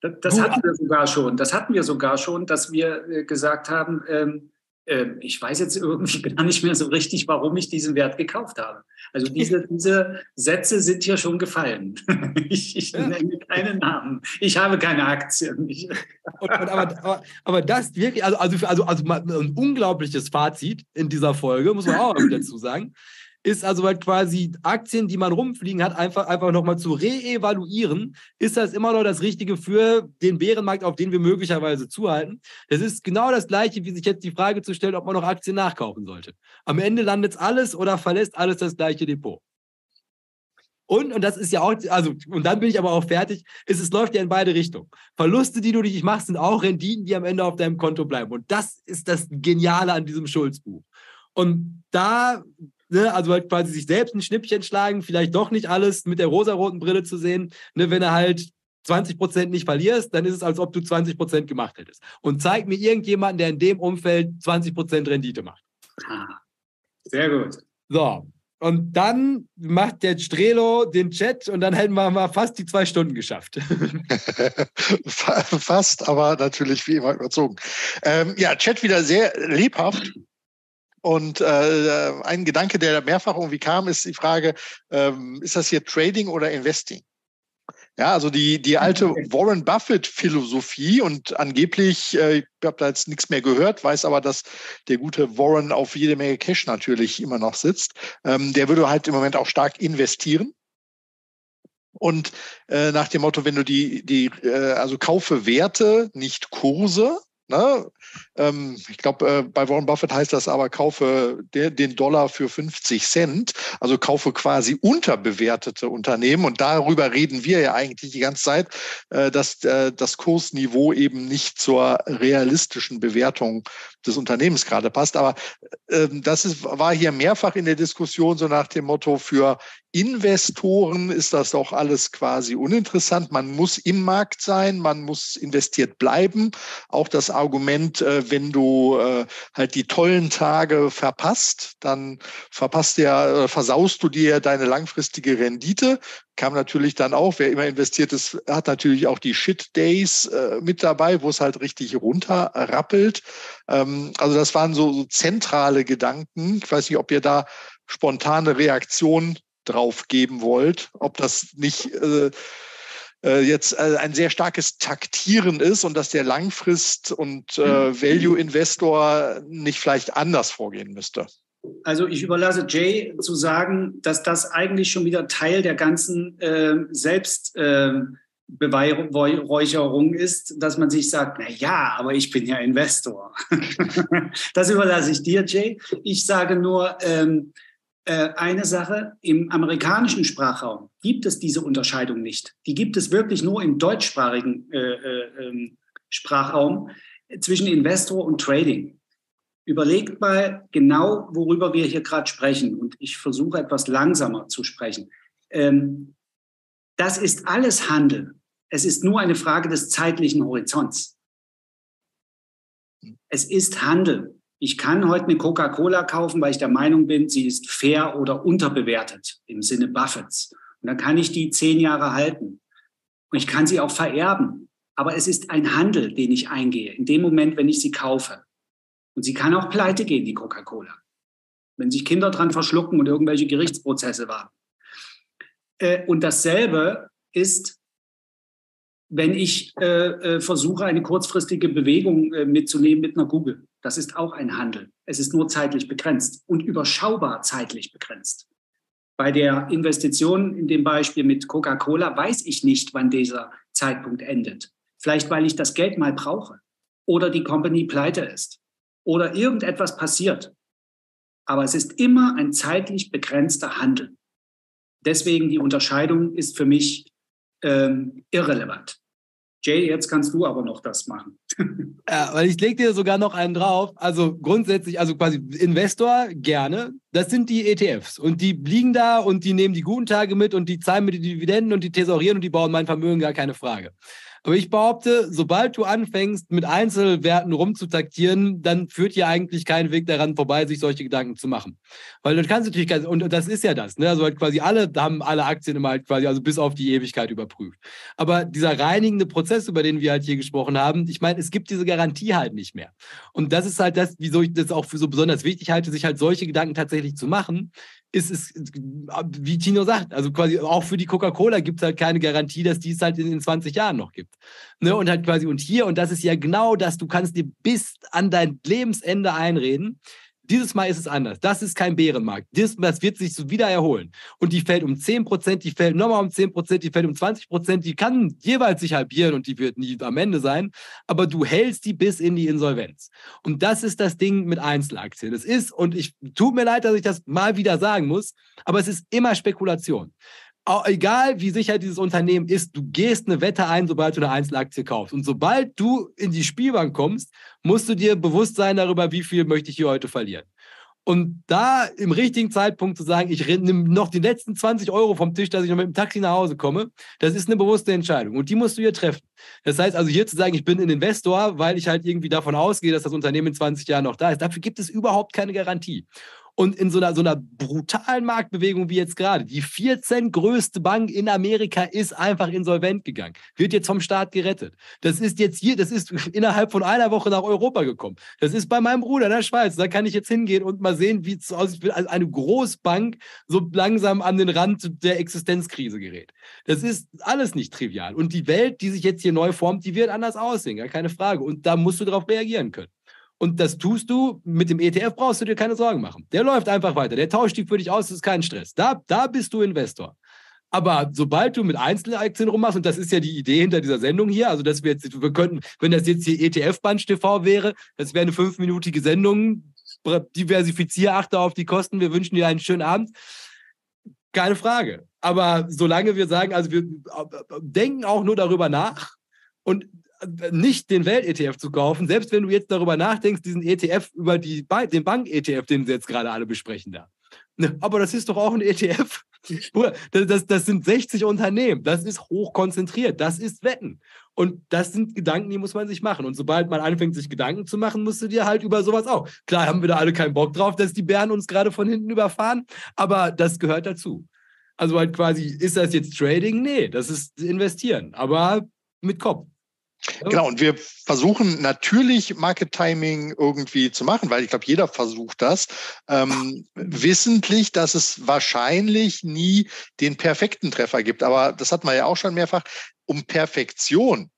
Das, das hatten wir sogar schon. Das hatten wir sogar schon, dass wir äh, gesagt haben, ähm, äh, ich weiß jetzt irgendwie gar nicht mehr so richtig, warum ich diesen Wert gekauft habe. Also diese, diese Sätze sind hier schon gefallen. ich, ich ja. nenne keine Namen. Ich habe keine Aktien. Und, und aber, aber, aber, das wirklich, also, also, also, also ein unglaubliches Fazit in dieser Folge, muss man auch dazu sagen ist also halt quasi Aktien, die man rumfliegen hat, einfach, einfach nochmal zu reevaluieren. Ist das immer noch das Richtige für den Bärenmarkt, auf den wir möglicherweise zuhalten? Das ist genau das Gleiche, wie sich jetzt die Frage zu stellen, ob man noch Aktien nachkaufen sollte. Am Ende landet alles oder verlässt alles das gleiche Depot. Und, und das ist ja auch, also, und dann bin ich aber auch fertig, ist, es läuft ja in beide Richtungen. Verluste, die du dich machst, sind auch Renditen, die am Ende auf deinem Konto bleiben. Und das ist das Geniale an diesem Schulzbuch. Und da Ne, also halt quasi sich selbst ein Schnippchen schlagen, vielleicht doch nicht alles mit der rosaroten Brille zu sehen. Ne, wenn er halt 20 Prozent nicht verlierst, dann ist es, als ob du 20 Prozent gemacht hättest. Und zeig mir irgendjemanden, der in dem Umfeld 20 Prozent Rendite macht. Ah, sehr gut. So. Und dann macht der Strelo den Chat und dann hätten wir mal fast die zwei Stunden geschafft. fast, aber natürlich wie immer überzogen. Ähm, ja, Chat wieder sehr lebhaft. Und äh, ein Gedanke, der mehrfach irgendwie kam, ist die Frage, ähm, ist das hier Trading oder Investing? Ja, also die, die alte Warren Buffett-Philosophie und angeblich, äh, ich habe da jetzt nichts mehr gehört, weiß aber, dass der gute Warren auf jede Menge Cash natürlich immer noch sitzt. Ähm, der würde halt im Moment auch stark investieren. Und äh, nach dem Motto, wenn du die, die äh, also kaufe Werte, nicht Kurse, Ne? Ähm, ich glaube, äh, bei Warren Buffett heißt das aber, kaufe den Dollar für 50 Cent, also kaufe quasi unterbewertete Unternehmen. Und darüber reden wir ja eigentlich die ganze Zeit, äh, dass äh, das Kursniveau eben nicht zur realistischen Bewertung des Unternehmens gerade passt. Aber ähm, das ist, war hier mehrfach in der Diskussion so nach dem Motto, für Investoren ist das doch alles quasi uninteressant. Man muss im Markt sein, man muss investiert bleiben. Auch das Argument, äh, wenn du äh, halt die tollen Tage verpasst, dann verpasst ja, versaust du dir deine langfristige Rendite. Kam natürlich dann auch, wer immer investiert ist, hat natürlich auch die Shit Days äh, mit dabei, wo es halt richtig runterrappelt. Ähm, also das waren so, so zentrale Gedanken. Ich weiß nicht, ob ihr da spontane Reaktion drauf geben wollt, ob das nicht äh, äh, jetzt äh, ein sehr starkes Taktieren ist und dass der Langfrist- und äh, mhm. Value-Investor nicht vielleicht anders vorgehen müsste. Also ich überlasse Jay zu sagen, dass das eigentlich schon wieder Teil der ganzen äh, Selbstbeweihräucherung äh, ist, dass man sich sagt, na ja, aber ich bin ja Investor. das überlasse ich dir, Jay. Ich sage nur, ähm, äh, eine Sache, im amerikanischen Sprachraum gibt es diese Unterscheidung nicht. Die gibt es wirklich nur im deutschsprachigen äh, äh, ähm, Sprachraum zwischen Investor und Trading. Überlegt mal genau, worüber wir hier gerade sprechen. Und ich versuche etwas langsamer zu sprechen. Ähm, das ist alles Handel. Es ist nur eine Frage des zeitlichen Horizonts. Es ist Handel. Ich kann heute eine Coca-Cola kaufen, weil ich der Meinung bin, sie ist fair oder unterbewertet im Sinne Buffets. Und dann kann ich die zehn Jahre halten. Und ich kann sie auch vererben. Aber es ist ein Handel, den ich eingehe, in dem Moment, wenn ich sie kaufe. Und sie kann auch pleite gehen, die Coca-Cola. Wenn sich Kinder dran verschlucken und irgendwelche Gerichtsprozesse warten. Äh, und dasselbe ist, wenn ich äh, äh, versuche, eine kurzfristige Bewegung mitzunehmen mit einer Google. Das ist auch ein Handel. Es ist nur zeitlich begrenzt und überschaubar zeitlich begrenzt. Bei der Investition in dem Beispiel mit Coca-Cola weiß ich nicht, wann dieser Zeitpunkt endet. Vielleicht, weil ich das Geld mal brauche oder die Company pleite ist oder irgendetwas passiert. Aber es ist immer ein zeitlich begrenzter Handel. Deswegen die Unterscheidung ist für mich ähm, irrelevant. Jay, jetzt kannst du aber noch das machen. Ja, weil ich lege dir sogar noch einen drauf. Also grundsätzlich, also quasi Investor gerne. Das sind die ETFs. Und die liegen da und die nehmen die guten Tage mit und die zahlen mir die Dividenden und die tesorieren und die bauen mein Vermögen, gar keine Frage. Aber ich behaupte, sobald du anfängst, mit Einzelwerten rumzutaktieren, dann führt hier eigentlich kein Weg daran vorbei, sich solche Gedanken zu machen. Weil du kannst natürlich, und das ist ja das, ne? also halt quasi alle, haben alle Aktien immer halt quasi, also bis auf die Ewigkeit überprüft. Aber dieser reinigende Prozess, über den wir halt hier gesprochen haben, ich meine, es gibt diese Garantie halt nicht mehr. Und das ist halt das, wieso ich das auch für so besonders wichtig halte, sich halt solche Gedanken tatsächlich zu machen, ist es, wie Tino sagt, also quasi auch für die Coca-Cola gibt es halt keine Garantie, dass die es halt in den 20 Jahren noch gibt. Ne? Und halt quasi, und hier, und das ist ja genau das, du kannst dir bis an dein Lebensende einreden, dieses Mal ist es anders. Das ist kein Bärenmarkt. Das, das wird sich so wieder erholen. Und die fällt um 10%, die fällt nochmal um 10%, die fällt um 20%, die kann jeweils sich halbieren und die wird nie am Ende sein. Aber du hältst die bis in die Insolvenz. Und das ist das Ding mit Einzelaktien. Es ist, und ich tut mir leid, dass ich das mal wieder sagen muss, aber es ist immer Spekulation egal wie sicher dieses Unternehmen ist, du gehst eine Wette ein, sobald du eine Einzelaktie kaufst. Und sobald du in die Spielbank kommst, musst du dir bewusst sein darüber, wie viel möchte ich hier heute verlieren. Und da im richtigen Zeitpunkt zu sagen, ich nehme noch die letzten 20 Euro vom Tisch, dass ich noch mit dem Taxi nach Hause komme, das ist eine bewusste Entscheidung. Und die musst du hier treffen. Das heißt also hier zu sagen, ich bin ein Investor, weil ich halt irgendwie davon ausgehe, dass das Unternehmen in 20 Jahren noch da ist, dafür gibt es überhaupt keine Garantie. Und in so einer, so einer brutalen Marktbewegung wie jetzt gerade, die 14 größte Bank in Amerika ist einfach insolvent gegangen, wird jetzt vom Staat gerettet. Das ist jetzt hier, das ist innerhalb von einer Woche nach Europa gekommen. Das ist bei meinem Bruder in der Schweiz. Da kann ich jetzt hingehen und mal sehen, wie es aussieht, als eine Großbank so langsam an den Rand der Existenzkrise gerät. Das ist alles nicht trivial. Und die Welt, die sich jetzt hier neu formt, die wird anders aussehen, gar keine Frage. Und da musst du darauf reagieren können. Und das tust du mit dem ETF, brauchst du dir keine Sorgen machen. Der läuft einfach weiter. Der tauscht die für dich aus, das ist kein Stress. Da, da bist du Investor. Aber sobald du mit Einzelaktien rummachst, und das ist ja die Idee hinter dieser Sendung hier, also dass wir jetzt, wir könnten, wenn das jetzt hier ETF-Bunch TV wäre, das wäre eine fünfminütige Sendung, diversifiziere, achte auf die Kosten, wir wünschen dir einen schönen Abend. Keine Frage. Aber solange wir sagen, also wir denken auch nur darüber nach und nicht den Welt-ETF zu kaufen, selbst wenn du jetzt darüber nachdenkst, diesen ETF über die, den Bank-ETF, den sie jetzt gerade alle besprechen da. Ne, aber das ist doch auch ein ETF. Das, das, das sind 60 Unternehmen. Das ist hochkonzentriert. Das ist Wetten. Und das sind Gedanken, die muss man sich machen. Und sobald man anfängt, sich Gedanken zu machen, musst du dir halt über sowas auch. Klar haben wir da alle keinen Bock drauf, dass die Bären uns gerade von hinten überfahren, aber das gehört dazu. Also halt quasi, ist das jetzt Trading? Nee, das ist investieren, aber mit Kopf. Genau, und wir versuchen natürlich Market Timing irgendwie zu machen, weil ich glaube, jeder versucht das, ähm, wissentlich, dass es wahrscheinlich nie den perfekten Treffer gibt. Aber das hat man ja auch schon mehrfach. Um Perfektion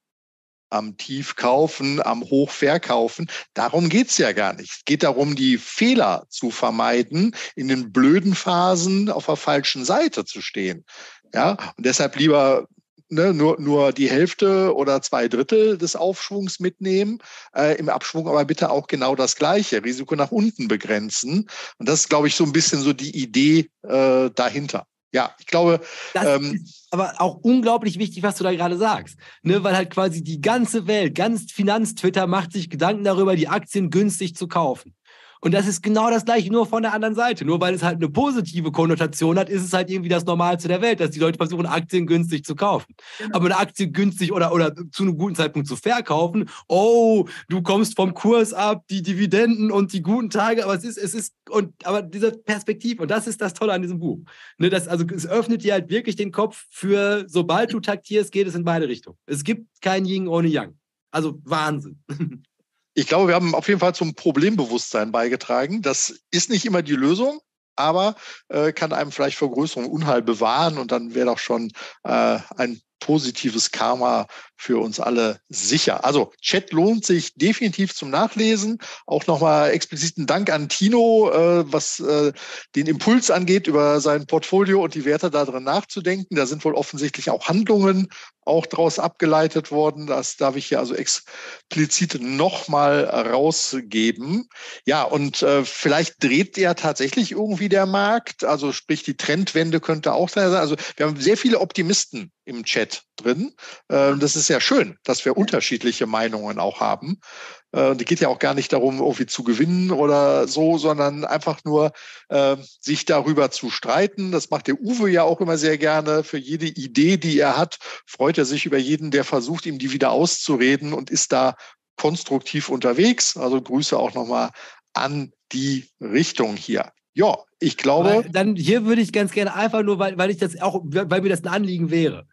am Tiefkaufen, am Hochverkaufen. Darum geht's ja gar nicht. Es geht darum, die Fehler zu vermeiden, in den blöden Phasen auf der falschen Seite zu stehen. Ja, und deshalb lieber ne, nur, nur die Hälfte oder zwei Drittel des Aufschwungs mitnehmen, äh, im Abschwung aber bitte auch genau das Gleiche, Risiko nach unten begrenzen. Und das ist, glaube ich, so ein bisschen so die Idee äh, dahinter. Ja, ich glaube. Das ähm, ist aber auch unglaublich wichtig, was du da gerade sagst. Ne, weil halt quasi die ganze Welt, ganz Finanztwitter macht sich Gedanken darüber, die Aktien günstig zu kaufen. Und das ist genau das gleiche, nur von der anderen Seite. Nur weil es halt eine positive Konnotation hat, ist es halt irgendwie das Normalste der Welt, dass die Leute versuchen, Aktien günstig zu kaufen. Genau. Aber eine Aktie günstig oder, oder zu einem guten Zeitpunkt zu verkaufen, oh, du kommst vom Kurs ab, die Dividenden und die guten Tage, aber es ist, es ist, und aber diese Perspektive, und das ist das Tolle an diesem Buch. Ne, das, also es öffnet dir halt wirklich den Kopf für, sobald du taktierst, geht es in beide Richtungen. Es gibt kein Yin ohne Yang. Also Wahnsinn. ich glaube, wir haben auf jeden Fall zum Problembewusstsein beigetragen. Das ist nicht immer die Lösung, aber äh, kann einem vielleicht vor größerem Unheil bewahren und dann wäre doch schon äh, ein positives Karma für uns alle sicher. Also Chat lohnt sich definitiv zum Nachlesen. Auch nochmal expliziten Dank an Tino, äh, was äh, den Impuls angeht, über sein Portfolio und die Werte da drin nachzudenken. Da sind wohl offensichtlich auch Handlungen auch daraus abgeleitet worden. Das darf ich hier also explizit nochmal rausgeben. Ja, und äh, vielleicht dreht ja tatsächlich irgendwie der Markt. Also sprich, die Trendwende könnte auch sein. Also wir haben sehr viele Optimisten im Chat drin. Äh, das ist ja schön, dass wir unterschiedliche Meinungen auch haben. Äh, die geht ja auch gar nicht darum, irgendwie zu gewinnen oder so, sondern einfach nur äh, sich darüber zu streiten. Das macht der Uwe ja auch immer sehr gerne. Für jede Idee, die er hat, freut er sich über jeden, der versucht, ihm die wieder auszureden und ist da konstruktiv unterwegs. Also Grüße auch nochmal an die Richtung hier. Ja, ich glaube. Weil dann hier würde ich ganz gerne einfach nur, weil, weil ich das auch, weil mir das ein Anliegen wäre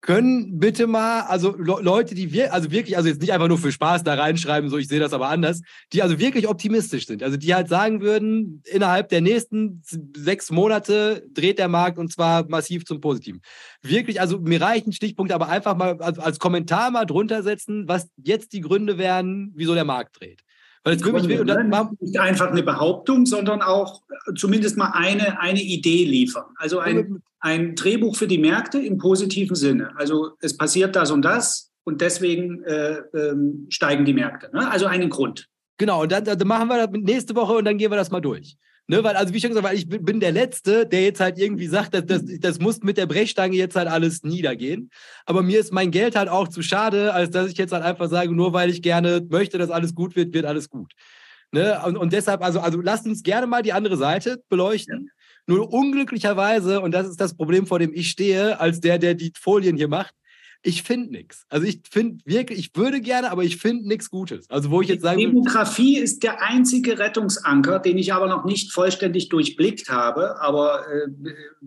können bitte mal, also Le Leute, die wir, also wirklich, also jetzt nicht einfach nur für Spaß da reinschreiben, so ich sehe das aber anders, die also wirklich optimistisch sind. Also die halt sagen würden, innerhalb der nächsten sechs Monate dreht der Markt und zwar massiv zum Positiven. Wirklich, also mir reichen Stichpunkte, aber einfach mal als, als Kommentar mal drunter setzen, was jetzt die Gründe wären, wieso der Markt dreht. Weil es wirklich will, und dann nicht einfach eine Behauptung, sondern auch zumindest mal eine, eine Idee liefern. Also ein, ein Drehbuch für die Märkte im positiven Sinne. Also es passiert das und das und deswegen äh, ähm, steigen die Märkte. Ne? Also einen Grund. Genau, und dann, dann, machen wir das nächste Woche und dann gehen wir das mal durch. Ne, weil, also wie schon gesagt, weil ich bin der Letzte, der jetzt halt irgendwie sagt, dass das, das muss mit der Brechstange jetzt halt alles niedergehen. Aber mir ist mein Geld halt auch zu schade, als dass ich jetzt halt einfach sage, nur weil ich gerne möchte, dass alles gut wird, wird alles gut. Ne? Und, und deshalb, also, also lasst uns gerne mal die andere Seite beleuchten. Ja. Nur unglücklicherweise, und das ist das Problem, vor dem ich stehe, als der, der die Folien hier macht, ich finde nichts. Also ich finde wirklich, ich würde gerne, aber ich finde nichts Gutes. Also wo ich jetzt sage. Demografie ist der einzige Rettungsanker, den ich aber noch nicht vollständig durchblickt habe. Aber äh,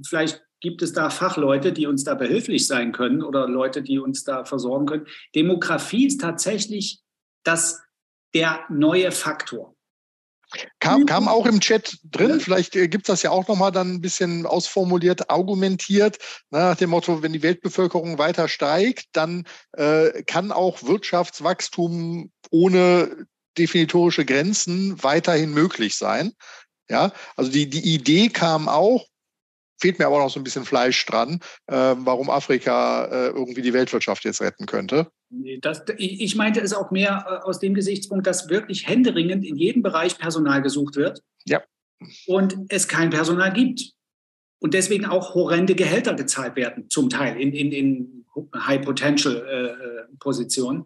vielleicht gibt es da Fachleute, die uns da behilflich sein können oder Leute, die uns da versorgen können. Demografie ist tatsächlich das, der neue Faktor. Kam, kam auch im Chat drin, vielleicht äh, gibt es das ja auch nochmal dann ein bisschen ausformuliert, argumentiert, nach dem Motto, wenn die Weltbevölkerung weiter steigt, dann äh, kann auch Wirtschaftswachstum ohne definitorische Grenzen weiterhin möglich sein. Ja, also die, die Idee kam auch, fehlt mir aber noch so ein bisschen Fleisch dran, äh, warum Afrika äh, irgendwie die Weltwirtschaft jetzt retten könnte. Das, ich meinte es auch mehr äh, aus dem Gesichtspunkt, dass wirklich händeringend in jedem Bereich Personal gesucht wird. Ja. Und es kein Personal gibt. Und deswegen auch horrende Gehälter gezahlt werden, zum Teil in, in, in High-Potential-Positionen. Äh, äh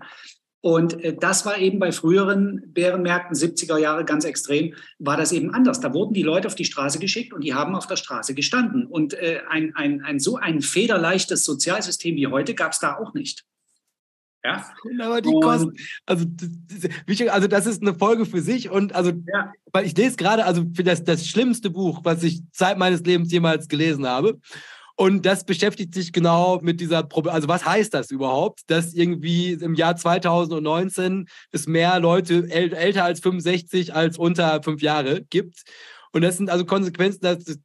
und das war eben bei früheren Bärenmärkten, 70er Jahre ganz extrem, war das eben anders. Da wurden die Leute auf die Straße geschickt und die haben auf der Straße gestanden. Und ein, ein, ein, so ein federleichtes Sozialsystem wie heute gab es da auch nicht. Ja. Aber die Kosten, also, also das ist eine Folge für sich und also, ja. weil ich lese gerade, also für das, das schlimmste Buch, was ich Zeit meines Lebens jemals gelesen habe. Und das beschäftigt sich genau mit dieser Problem. Also was heißt das überhaupt, dass irgendwie im Jahr 2019 es mehr Leute äl älter als 65 als unter fünf Jahre gibt? Und das sind also Konsequenzen, dass,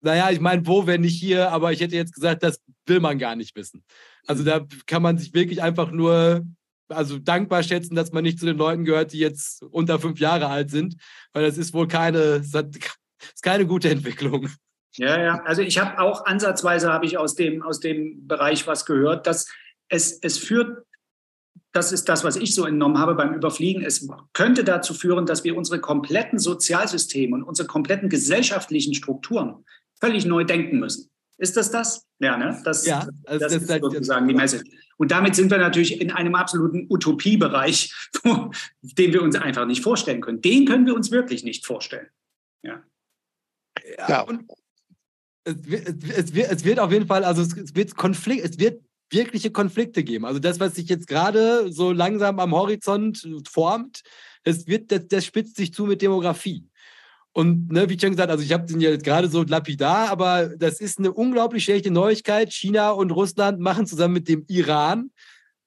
naja, ich meine, wo, wenn nicht hier, aber ich hätte jetzt gesagt, das will man gar nicht wissen. Also da kann man sich wirklich einfach nur also dankbar schätzen, dass man nicht zu den Leuten gehört, die jetzt unter fünf Jahre alt sind, weil das ist wohl keine, ist keine gute Entwicklung. Ja, ja. Also ich habe auch ansatzweise habe ich aus dem, aus dem Bereich was gehört, dass es, es führt, das ist das, was ich so entnommen habe beim Überfliegen, es könnte dazu führen, dass wir unsere kompletten Sozialsysteme und unsere kompletten gesellschaftlichen Strukturen völlig neu denken müssen. Ist das das? Ja, ne? Das, ja, also das, das ist sozusagen die Message. Und damit sind wir natürlich in einem absoluten Utopiebereich, den wir uns einfach nicht vorstellen können. Den können wir uns wirklich nicht vorstellen. Ja. Ja, ja. und es wird, es, wird, es wird auf jeden Fall, also es, wird Konflikt, es wird wirkliche Konflikte geben. Also das, was sich jetzt gerade so langsam am Horizont formt, es wird, das, das spitzt sich zu mit Demografie. Und ne, wie schon gesagt, also ich habe den ja gerade so lapidar, aber das ist eine unglaublich schlechte Neuigkeit. China und Russland machen zusammen mit dem Iran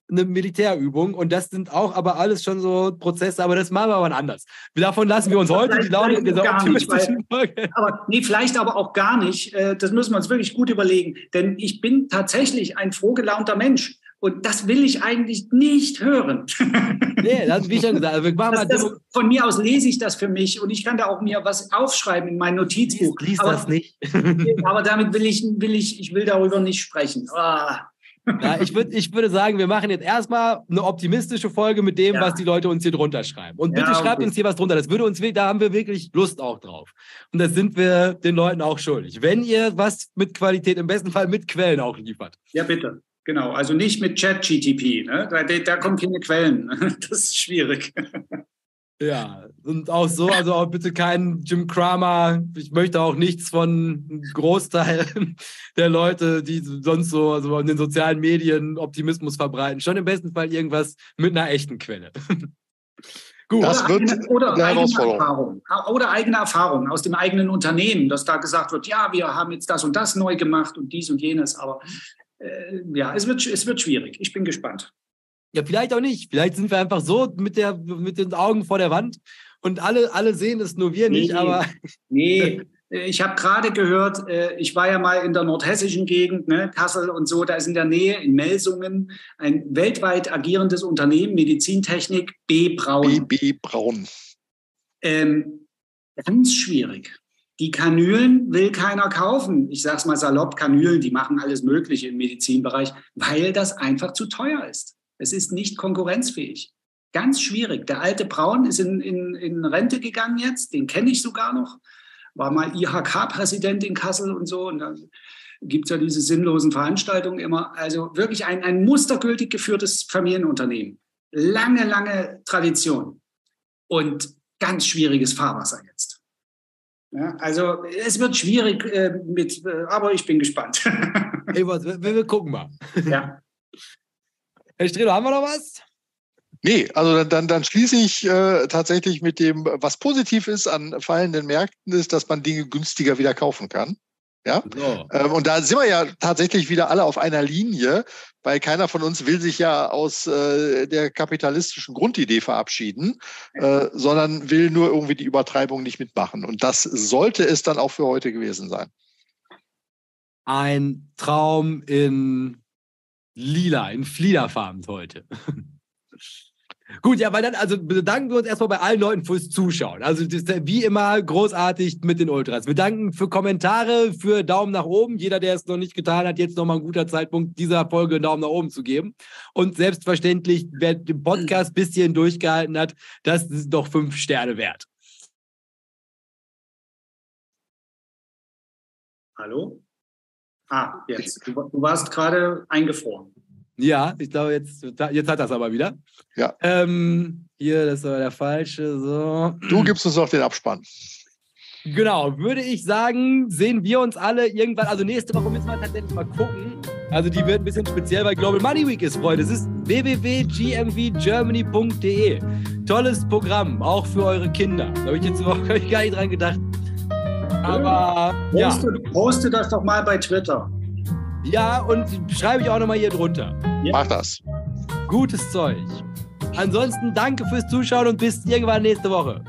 eine Militärübung und das sind auch aber alles schon so Prozesse, aber das machen wir aber anders. Davon lassen wir uns heute die Laune in dieser optimistischen Folge. Aber nee, vielleicht aber auch gar nicht. Äh, das müssen wir uns wirklich gut überlegen, denn ich bin tatsächlich ein frohgelaunter Mensch. Und das will ich eigentlich nicht hören. Nee, das wie schon gesagt. Also das, das, von mir aus lese ich das für mich und ich kann da auch mir was aufschreiben in mein Notizbuch. Lies, lies aber, das nicht. aber damit will ich, will ich, ich will darüber nicht sprechen. Ah. Ja, ich, würd, ich würde sagen, wir machen jetzt erstmal eine optimistische Folge mit dem, ja. was die Leute uns hier drunter schreiben. Und bitte ja, schreibt uns hier was drunter. Das würde uns, da haben wir wirklich Lust auch drauf. Und das sind wir den Leuten auch schuldig. Wenn ihr was mit Qualität, im besten Fall mit Quellen auch liefert. Ja, bitte. Genau. Also nicht mit Chat-GTP. Ne? Da, da kommen keine Quellen. Das ist schwierig. Ja, und auch so, also auch bitte kein Jim Cramer. Ich möchte auch nichts von Großteil der Leute, die sonst so also in den sozialen Medien Optimismus verbreiten. Schon im besten Fall irgendwas mit einer echten Quelle. Gut. Das wird eigene, oder, eine eigene Erfahrung, oder eigene Erfahrung aus dem eigenen Unternehmen, dass da gesagt wird, ja, wir haben jetzt das und das neu gemacht und dies und jenes. Aber äh, ja, es wird, es wird schwierig. Ich bin gespannt. Ja, vielleicht auch nicht. Vielleicht sind wir einfach so mit, der, mit den Augen vor der Wand und alle, alle sehen es, nur wir nee, nicht. Aber nee, ich habe gerade gehört, äh, ich war ja mal in der nordhessischen Gegend, ne, Kassel und so, da ist in der Nähe in Melsungen ein weltweit agierendes Unternehmen, Medizintechnik, B. Braun. B. B. Braun. Ähm, ganz schwierig. Die Kanülen will keiner kaufen. Ich sage es mal salopp, Kanülen, die machen alles Mögliche im Medizinbereich, weil das einfach zu teuer ist. Es ist nicht konkurrenzfähig. Ganz schwierig. Der alte Braun ist in, in, in Rente gegangen jetzt, den kenne ich sogar noch. War mal IHK-Präsident in Kassel und so. Und da gibt es ja diese sinnlosen Veranstaltungen immer. Also wirklich ein, ein mustergültig geführtes Familienunternehmen. Lange, lange Tradition. Und ganz schwieriges Fahrwasser jetzt. Ja, also es wird schwierig äh, mit, äh, aber ich bin gespannt. hey, was, wir, wir gucken mal. Ja. Herr Strelo, haben wir noch was? Nee, also dann, dann schließe ich äh, tatsächlich mit dem, was positiv ist an fallenden Märkten, ist, dass man Dinge günstiger wieder kaufen kann. Ja? So. Ähm, und da sind wir ja tatsächlich wieder alle auf einer Linie, weil keiner von uns will sich ja aus äh, der kapitalistischen Grundidee verabschieden, äh, sondern will nur irgendwie die Übertreibung nicht mitmachen. Und das sollte es dann auch für heute gewesen sein. Ein Traum in lila, in Fliederfarben heute. Gut, ja, weil dann, also bedanken wir uns erstmal bei allen Leuten fürs Zuschauen. Also wie immer großartig mit den Ultras. Wir danken für Kommentare, für Daumen nach oben. Jeder, der es noch nicht getan hat, jetzt nochmal ein guter Zeitpunkt, dieser Folge einen Daumen nach oben zu geben. Und selbstverständlich, wer den Podcast ein bisschen durchgehalten hat, das ist doch fünf Sterne wert. Hallo? Ah, jetzt. Du, du warst gerade eingefroren. Ja, ich glaube, jetzt, jetzt hat das aber wieder. Ja. Ähm, hier, das war der falsche. So. Du gibst uns noch den Abspann. Genau, würde ich sagen, sehen wir uns alle irgendwann. Also nächste Woche müssen wir tatsächlich mal gucken. Also die wird ein bisschen speziell, weil Global Money Week ist, Freunde. Es ist www.gmvgermany.de. Tolles Programm, auch für eure Kinder. Da habe ich jetzt überhaupt gar nicht dran gedacht. Aber ja. Poste, poste das doch mal bei Twitter. Ja, und schreibe ich auch nochmal hier drunter. Ja. Mach das. Gutes Zeug. Ansonsten danke fürs Zuschauen und bis irgendwann nächste Woche.